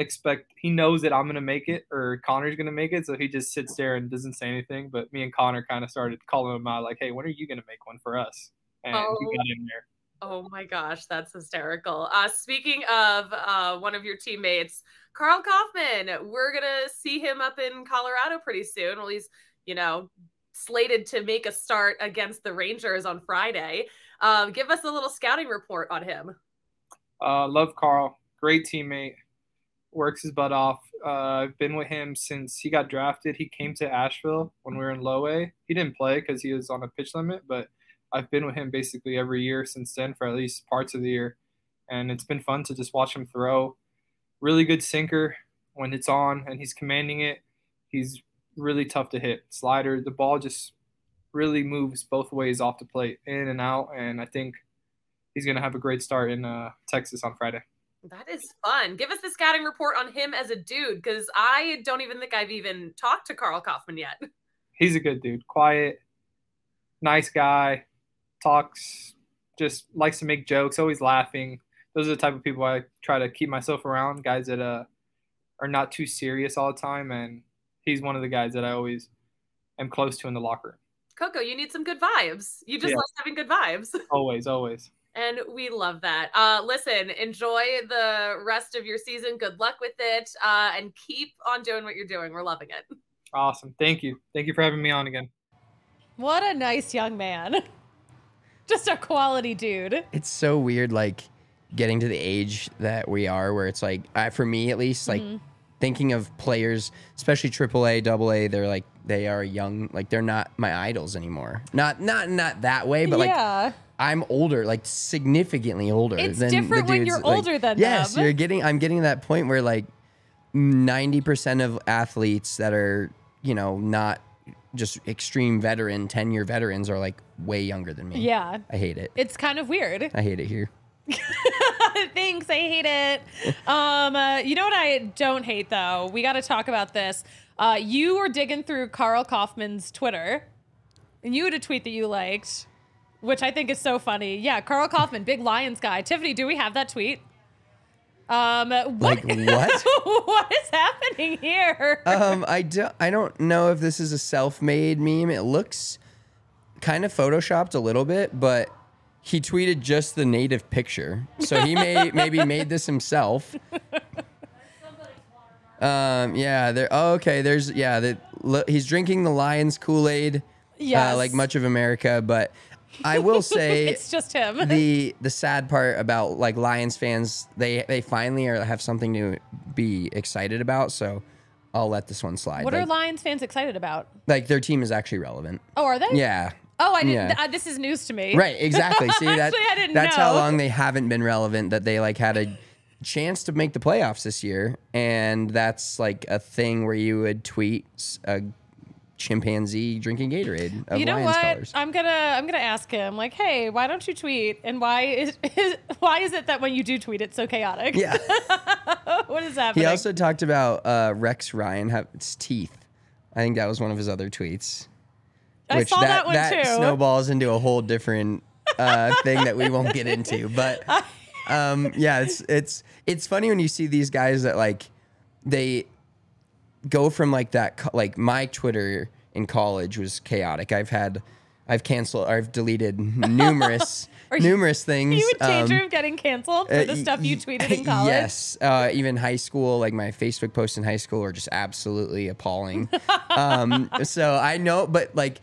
expect he knows that I'm gonna make it or Connor's gonna make it, so he just sits there and doesn't say anything. But me and Connor kind of started calling him out, like, "Hey, when are you gonna make one for us?" And oh. he got in there. Oh my gosh, that's hysterical. Uh, speaking of uh, one of your teammates, Karl Kauffmann, we're gonna see him up in Colorado pretty soon. Well, he's you know slated to make a start against the Rangers on Friday. Um, give us a little scouting report on him. Uh, love Karl, great teammate works his butt off. Uh, I've been with him since he got drafted. He came to Asheville when we were in low A. He didn't play because he was on a pitch limit, but I've been with him basically every year since then for at least parts of the year. And it's been fun to just watch him throw. Really good sinker when it's on and he's commanding it. He's really tough to hit. Slider, the ball just really moves both ways off the plate, in and out. And I think he's going to have a great start in uh, Texas on Friday. That is fun. Give us the scouting report on him as a dude, because I don't even think I've even talked to Karl Kauffmann yet. He's a good dude. Quiet, nice guy, talks, just likes to make jokes, always laughing. Those are the type of people I try to keep myself around, guys that uh, are not too serious all the time. And he's one of the guys that I always am close to in the locker room. Coco, you need some good vibes. You just yeah. like having good vibes. Always, always. And we love that. Uh, listen, enjoy the rest of your season. Good luck with it. Uh, and keep on doing what you're doing. We're loving it. Awesome. Thank you. Thank you for having me on again. What a nice young man. Just a quality dude. It's so weird, like getting to the age that we are, where it's like, uh, for me at least, like mm-hmm. thinking of players, especially AAA, AA, they're like, they are young, like they're not my idols anymore. Not, not, not that way, but yeah. like I'm older, like significantly older. It's than different the when you're like, older than them. yes, them. you're getting. I'm getting to that point where like ninety percent of athletes that are you know not just extreme veteran, ten year veterans are like way younger than me. Yeah, I hate it. It's kind of weird. I hate it here. Thanks, I hate it. Um, uh, you know what I don't hate though? We got to talk about this. Uh, you were digging through Karl Kauffmann's Twitter, and you had a tweet that you liked which I think is so funny. Yeah, Karl Kauffmann, big Lions guy. Tiffany, do we have that tweet? Um, what, Like what? what is happening here? um, I don't. I don't know if this is a self-made meme. It looks kind of photoshopped a little bit, but he tweeted just the native picture, so he may maybe made this himself. Um, yeah. There. Oh, okay. There's. Yeah. He's drinking the Lions Kool Aid. Yes. Uh, like much of America, but I will say it's just him. the the sad part about like Lions fans, they they finally are have something to be excited about. So I'll let this one slide. what like, are Lions fans excited about? like their team is actually relevant. Oh, are they? Yeah. Oh, I didn't. Yeah. Uh, this is news to me. Right, exactly. See that Actually, that's how long they haven't been relevant that they like had a chance to make the playoffs this year and that's like a thing where you would tweet a chimpanzee drinking Gatorade of You know Lions what? colors. I'm gonna I'm gonna ask him like, hey, why don't you tweet? And why is, is why is it that when you do tweet, it's so chaotic? Yeah. what is happening? He also talked about uh, Rex Ryan have its teeth. I think that was one of his other tweets. I saw that, one too. snowballs into a whole different uh, thing that we won't get into. But um, yeah, it's it's it's funny when you see these guys that like they go from like that like my Twitter in college was chaotic. I've had I've canceled I've deleted numerous you- numerous things. you in danger um, of getting canceled for the uh, stuff you tweeted in college. Yes, uh, even high school, like my Facebook posts in high school are just absolutely appalling. um, so I know, but like,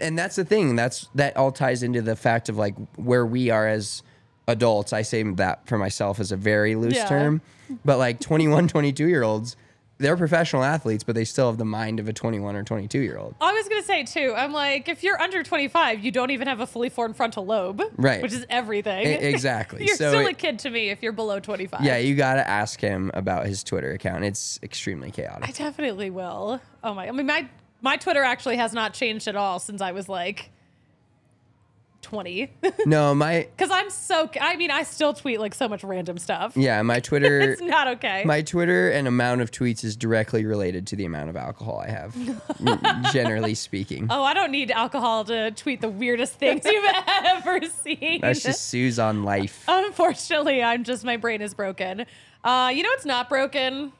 and that's the thing. That's that all ties into the fact of like where we are as adults. I say that for myself as a very loose Yeah. term, but like 21, 22 year olds, they're professional athletes, but they still have the mind of a 21 or 22 year old. I was gonna say too. I'm like, if you're under 25, you don't even have a fully formed frontal lobe, Right. Which is everything. E- exactly. you're So still a kid to me if you're below 25. Yeah, you got to ask him about his Twitter account. It's extremely chaotic. I definitely will. Oh my! I mean, my my Twitter actually has not changed at all since I was like 20. no, my Because I'm so. I mean, I still tweet like so much random stuff. yeah, my Twitter It's not okay. My Twitter and amount of tweets is directly related to the amount of alcohol I have, generally speaking. Oh, I don't need alcohol to tweet the weirdest things you've ever seen. That's just Sue's on life. Unfortunately, I'm just my brain is broken. Uh, you know it's not broken?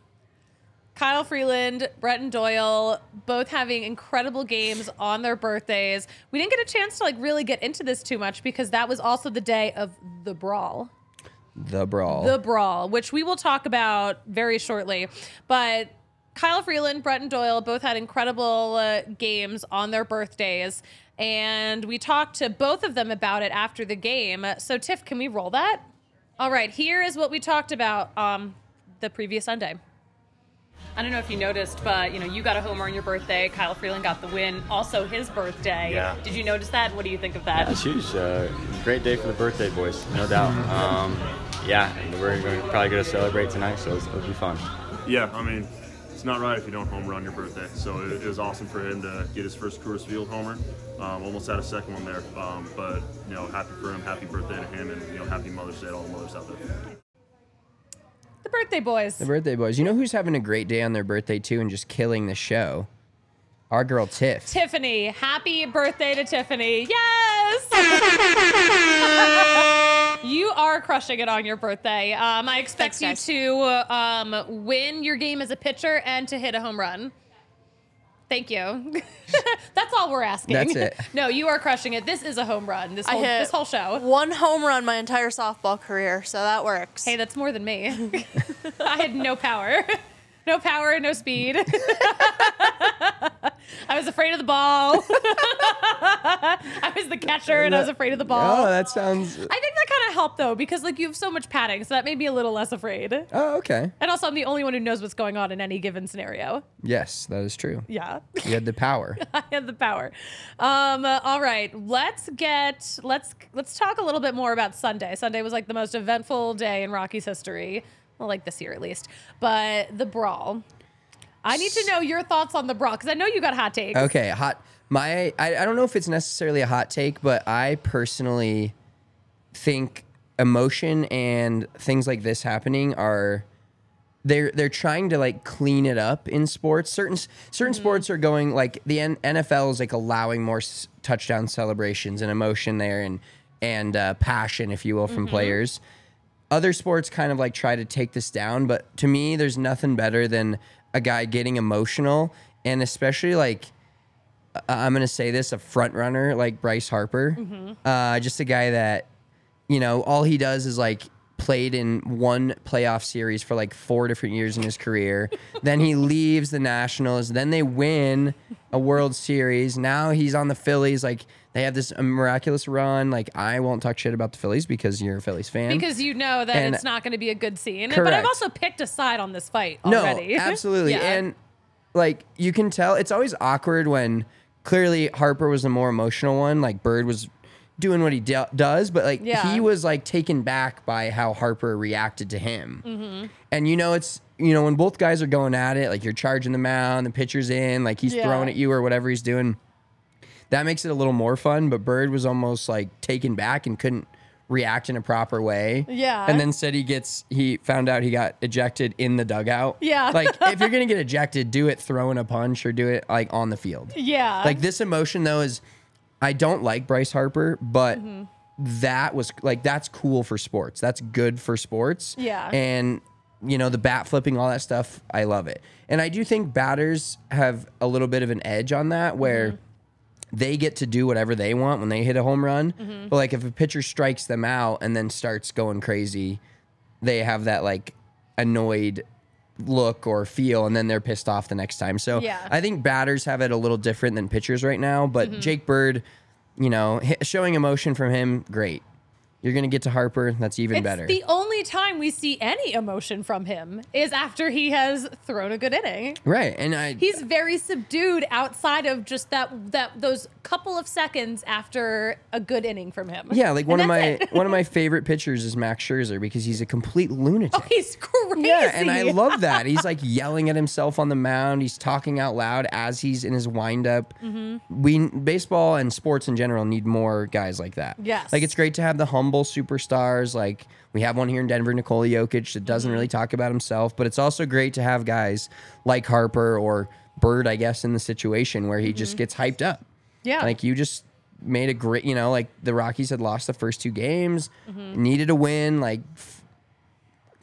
Kyle Freeland, Brenton Doyle, both having incredible games on their birthdays. We didn't get a chance to like really get into this too much because that was also the day of the brawl. The brawl. The brawl, which we will talk about very shortly. But Kyle Freeland, Brenton Doyle both had incredible uh, games on their birthdays. And we talked to both of them about it after the game. So, Tiff, can we roll that? All right, here is what we talked about um, the previous Sunday. I don't know if you noticed, but you know, you got a homer on your birthday. Kyle Freeland got the win, also his birthday. Yeah. Did you notice that? What do you think of that? It's huge. Uh, great day for the birthday boys, no doubt. Um, yeah, we're going to probably going to celebrate tonight, so it'll, it'll be fun. Yeah, I mean, it's not right if you don't homer on your birthday. So it, it was awesome for him to get his first Coors Field homer. Um, almost had a second one there, um, but you know, happy for him. Happy birthday to him, and you know, happy Mother's Day to all the mothers out there. The birthday boys. the birthday boys. You know who's having a great day on their birthday too and just killing the show? Our girl Tiff. Tiffany. Happy birthday to Tiffany. Yes! you are crushing it on your birthday. Um, I expect Thanks, you guys. to um, win your game as a pitcher and to hit a home run. Thank you. That's all we're asking. That's it. No, you are crushing it. This is a home run. This I whole hit this whole show. one home run my entire softball career, so that works. Hey, that's more than me. I had no power. No power, no speed. I was afraid of the ball. I was the catcher and I was afraid of the ball. Oh, that sounds. I think that kind of helped though, because like you have so much padding, so that made me a little less afraid. Oh, okay. And also, I'm the only one who knows what's going on in any given scenario. Yes, that is true. Yeah, You had the power. I had the power. Um, uh, all right, let's get let's let's talk a little bit more about Sunday. Sunday was like the most eventful day in Rocky's history, well, like this year at least. But the brawl. I need to know your thoughts on the brawl because I know you got hot takes. Okay, hot. My, I, I don't know if it's necessarily a hot take, but I personally think emotion and things like this happening are they're they're trying to like clean it up in sports. Certain certain sports are going like the N- NFL is like allowing more s- touchdown celebrations and emotion there and and uh, passion, if you will, from players. other sports kind of like try to take this down, but to me, there's nothing better than a guy getting emotional, and especially like uh, I'm gonna say this, a front runner like Bryce Harper, uh, just a guy that you know all he does is like played in one playoff series for like four different years in his career. then he leaves the Nationals. Then they win a World Series. Now he's on the Phillies. Like they have this uh, miraculous run. Like I won't talk shit about the Phillies because you're a Phillies fan. Because you know that And- it's not going to be a good scene. Correct. But I've also picked a side on this fight already. No, absolutely. Yeah. And like you can tell, it's always awkward when clearly Harper was the more emotional one. Like Bird was doing what he do- does, but like Yeah. he was like taken back by how Harper reacted to him. Mm-hmm. And you know, it's you know when both guys are going at it, like you're charging the mound, the pitcher's in, like he's Yeah. throwing at you or whatever he's doing. That makes it a little more fun. But Bird was almost like taken back and couldn't react in a proper way. Yeah. And then said he gets he found out he got ejected in the dugout. Yeah. Like if you're gonna get ejected, do it throwing a punch or do it like on the field. yeah. Like this emotion though is I don't like Bryce Harper, but Mm-hmm. that was like that's cool for sports. That's good for sports. Yeah. And you know, the bat flipping, all that stuff, I love it. And I do think batters have a little bit of an edge on that where Mm-hmm. They get to do whatever they want when they hit a home run. Mm-hmm. But like if a pitcher strikes them out and then starts going crazy, they have that like annoyed look or feel and then they're pissed off the next time. So Yeah. I think batters have it a little different than pitchers right now, but Mm-hmm. Jake Bird, you know, showing emotion from him, great. You're going to get to Harper, that's even it's better. the only time we see any emotion from him is after he has thrown a good inning. right. And I He's very subdued outside of just that that those couple of seconds after a good inning from him. Yeah, like one of my one of my favorite pitchers is Max Scherzer because he's a complete lunatic. Oh, he's crazy. Yeah, and I love that. He's like yelling at himself on the mound. He's talking out loud as he's in his windup. Mm-hmm. We baseball and sports in general need more guys like that. Yes. like it's great to have the humble superstars. Like we have one here in Denver, Nikola Jokic, that doesn't Mm-hmm. really talk about himself. But it's also great to have guys like Harper or Bird, I guess, in the situation where he just gets hyped up. Mm-hmm. Yeah. Like you just made a great, you know, like the Rockies had lost the first two games, Mm-hmm. needed a win. Like f-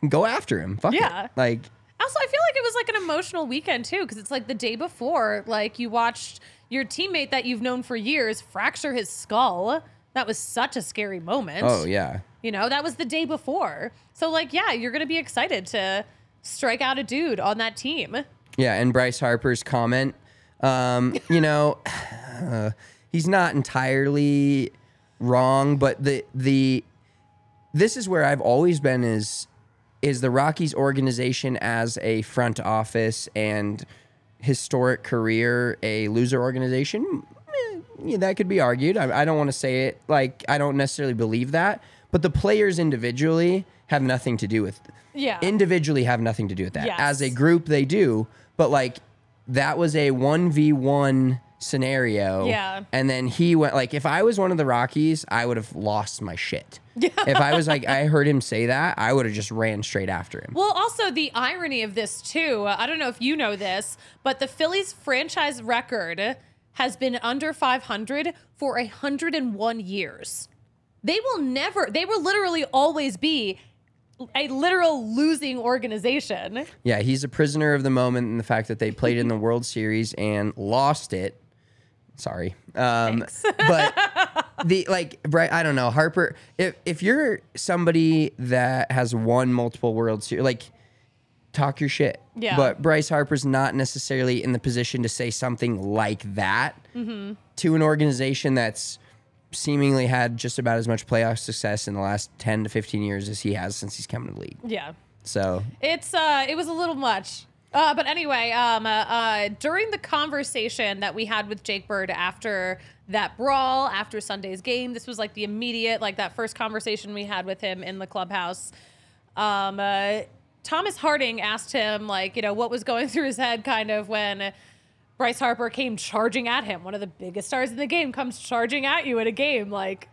go after him. Fuck it. Yeah. Like Also, I feel like it was like an emotional weekend too, because it's like the day before, like you watched your teammate that you've known for years fracture his skull. That was such a scary moment. Oh yeah. You know, that was the day before. So, like, yeah, you're going to be excited to strike out a dude on that team. Yeah, and Bryce Harper's comment, um, you know, uh, he's not entirely wrong, but the the this is where I've always been is is the Rockies organization as a front office and historic career a loser organization. Yeah, that could be argued. I, I don't want to say it like I don't necessarily believe that, but the players individually have nothing to do with Yeah. individually have nothing to do with that. Yes. As a group, they do, but like that was a one v one scenario. Yeah. And then he went like, if I was one of the Rockies, I would have lost my shit. Yeah. If I was like, I heard him say that, I would have just ran straight after him. Well, also the irony of this too. I don't know if you know this, but the Phillies franchise record has been under 500 for 101 years. They will never. They will literally always be a literal losing organization. Yeah, he's a prisoner of the moment and the fact that they played in the World Series and lost it. Sorry. Um, but the like Bri- I don't know, Harper, if if you're somebody that has won multiple World Series, like talk your shit. Yeah. But Bryce Harper's not necessarily in the position to say something like that Mm-hmm. to an organization that's seemingly had just about as much playoff success in the last 10 to 15 years as he has since he's come to the league. Yeah. So, It's uh, it was a little much. Uh, but anyway, um, uh, uh, during the conversation that we had with Jake Bird after that brawl, after Sunday's game, this was like the immediate, like that first conversation we had with him in the clubhouse. Um, uh, Thomas Harding asked him, like, you know, what was going through his head, kind of when Bryce Harper came charging at him. One of the biggest stars in the game comes charging at you at a game, like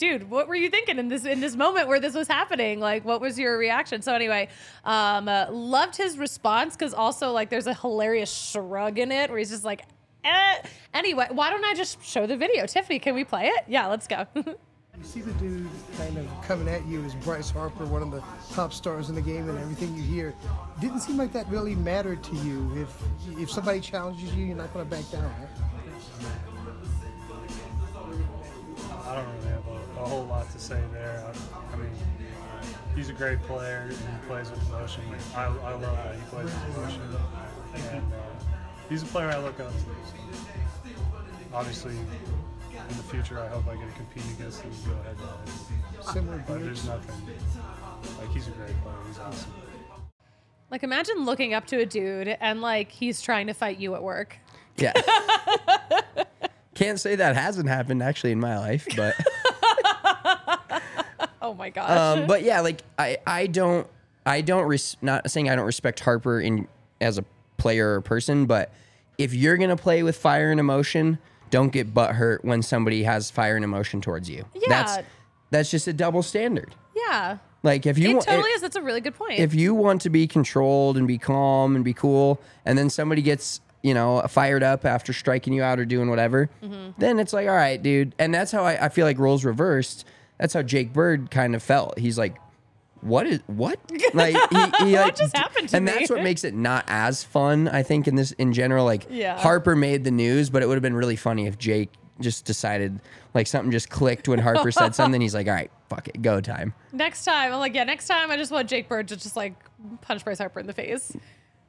dude, what were you thinking in this in this moment where this was happening? Like, what was your reaction? So anyway, um, uh, loved his response because also like there's a hilarious shrug in it where he's just like, eh. Anyway, why don't I just show the video? Tiffany, can we play it? Yeah, let's go. You see the dude kind of coming at you as Bryce Harper, one of the top stars in the game, and everything you hear. Didn't seem like that really mattered to you. If if somebody challenges you, you're not going to back down, right? I don't really have a, a whole lot to say there. I, I mean, he's a great player. And he plays with emotion. I, I love that he plays with emotion. And uh, he's a player I look up to. Obviously, in the future, I hope I get to compete against him. Go ahead. And, Similar but there's nothing. Like he's a great player. He's awesome. Like imagine looking up to a dude and like he's trying to fight you at work. Yeah. Can't say that hasn't happened actually in my life, but Oh my gosh. um, but yeah, like I I don't I don't res- not saying I don't respect Harper in as a player or person, but if you're gonna play with fire and emotion, don't get butt hurt when somebody has fire and emotion towards you. That's Yeah. that's that's just a double standard. yeah. Like if you It totally is. That's a really good point. if you want to be controlled and be calm and be cool, and then somebody gets you know fired up after striking you out or doing whatever, Mm-hmm. then it's like all right, dude. And that's how I, I feel like roles reversed. That's how Jake Bird kind of felt. He's like, what is what? Like he, he like, just happened to and me? that's what makes it not as fun. I think in this in general, like Yeah. Harper made the news, but it would have been really funny if Jake just decided like something just clicked when Harper said something. He's like, all right, fuck it, go time. next time, I'm like, yeah, next time I just want Jake Bird to just like punch Bryce Harper in the face.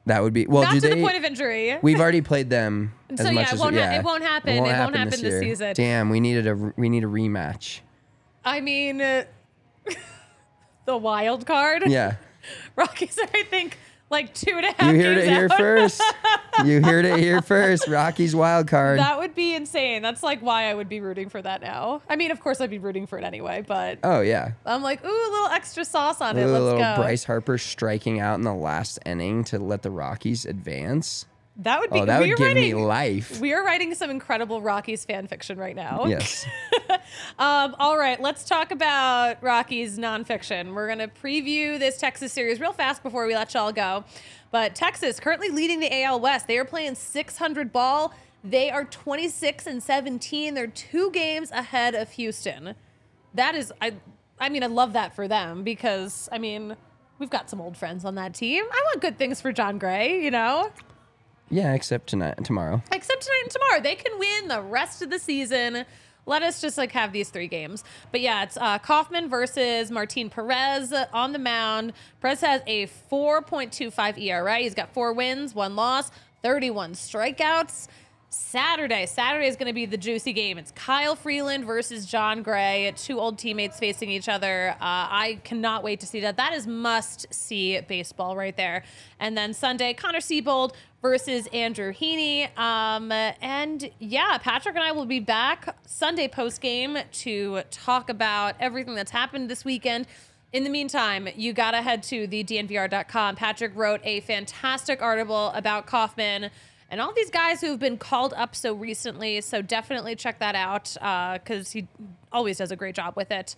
That would be well. Not to they? the point of injury. We've already played them as So, yeah, much it as won't yeah. it won't happen. It won't happen this year. season. Damn, we needed a we need a rematch. I mean, the wild card. Yeah, Rockies are, I think, like two and a half. you heard it games here out. first. you heard it here first. Rockies wild card. That would be insane. That's like why I would be rooting for that now. I mean, of course, I'd be rooting for it anyway, but oh yeah, I'm like, ooh, a little extra sauce on a it. little, Let's little go. Bryce Harper striking out in the last inning to let the Rockies advance. That would be. Oh, that would give me writing, life. We are writing some incredible Rockies fan fiction right now. Yes. Um, all right, let's talk about Rockies nonfiction. We're going to preview this Texas series real fast before we let y'all go. But Texas currently leading the AL West. They are playing 600 ball. They are 26 and 17. They're two games ahead of Houston. That is, I, I mean, I love that for them because I mean, we've got some old friends on that team. I want good things for Jon Gray, you know. Yeah, except tonight, and tomorrow. Except tonight and tomorrow. They can win the rest of the season. Let us just like have these three games. But yeah, it's uh, Kauffmann versus Martin Perez on the mound. Perez has a 4.25 ERA. He's got four wins, one loss, 31 strikeouts. Saturday. Saturday is going to be the juicy game. It's Kyle Freeland versus Jon Gray, two old teammates facing each other. Uh, I cannot wait to see that. That is must see baseball right there. And then Sunday, Connor Seabold versus Andrew Heaney. Um, and yeah, Patrick and I will be back Sunday post game to talk about everything that's happened this weekend. In the meantime, you got to head to the DNVR.com. Patrick wrote a fantastic article about Kauffmann and all these guys who have been called up so recently. So definitely check that out because he always does a great job with it.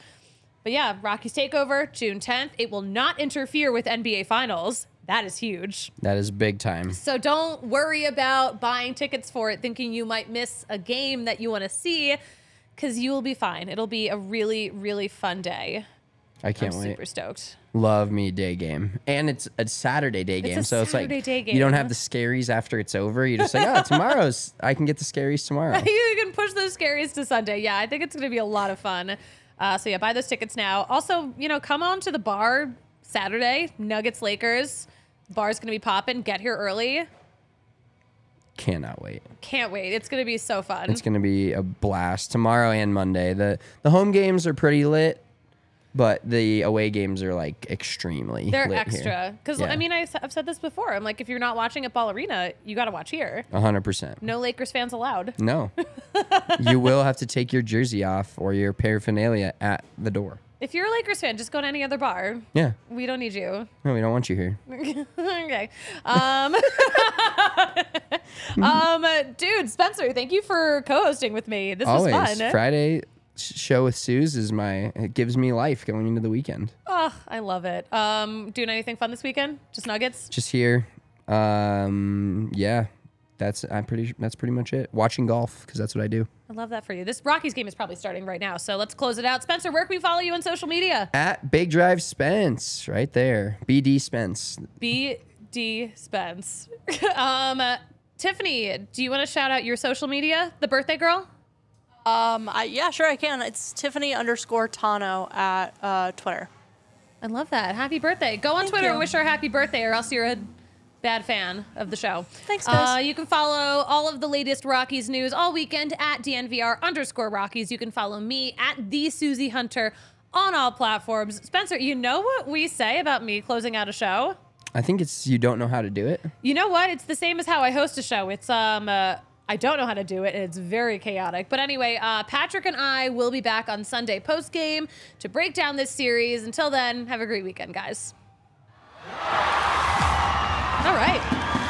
But yeah, Rockies Takeover, June 10th. It will not interfere with NBA Finals. That is huge. That is big time. So don't worry about buying tickets for it thinking you might miss a game that you want to see because you will be fine. It'll be a really, really fun day. I can't I'm wait. super stoked. Love me day game, and it's a Saturday day game, a so it's like you don't have the scaries after it's over. You just like, oh, tomorrow's. I can get the scaries tomorrow. you can push those scaries to Sunday. Yeah, I think it's going to be a lot of fun. Uh, so yeah, buy those tickets now. Also, you know, come on to the bar Saturday, Nuggets Lakers. Bar's going to be popping. Get here early. Cannot wait. Can't wait. It's going to be so fun. It's gonna be a blast tomorrow and Monday. the The home games are pretty lit, but the away games are like extremely. They're lit extra because I mean I, have said this before. I'm like, if you're not watching at Ball Arena, you got to watch here. hundred percent. No Lakers fans allowed. No, you will have to take your jersey off or your paraphernalia at the door. If you're a Lakers fan, just go to any other bar. Yeah, We don't need you. no, we don't want you here. okay. Um, um, dude, Spencer, thank you for co-hosting with me. This Always was fun. Friday show with Suze is my. It gives me life going into the weekend. Oh, I love it. Um, doing anything fun this weekend? Just nuggets? Just here. Um, yeah, that's I'm pretty that's pretty much it. Watching golf because that's what I do. I love that for you. This Rockies game is probably starting right now, so let's close it out. Spencer, where can we follow you on social media? At Big Drive Spence, right there. BD Spence. B D Spence. um, uh, Tiffany, do you want to shout out your social media? The birthday girl. Um, I, yeah, sure I can. It's Tiffany underscore Tano at uh, Twitter. I love that. Happy birthday. Go on Thank Twitter you. and wish her a happy birthday, or else you're a bad fan of the show. Thanks, guys. Uh, you can follow all of the latest Rockies news all weekend at DNVR underscore Rockies. You can follow me at the Suzie Hunter on all platforms. Spencer, you know what we say about me closing out a show? I think it's you don't know how to do it. You know what? It's the same as how I host a show. It's um uh, I don't know how to do it and it's very chaotic. But anyway, uh, Patrick and I will be back on Sunday post game to break down this series. Until then, have a great weekend, guys. All right.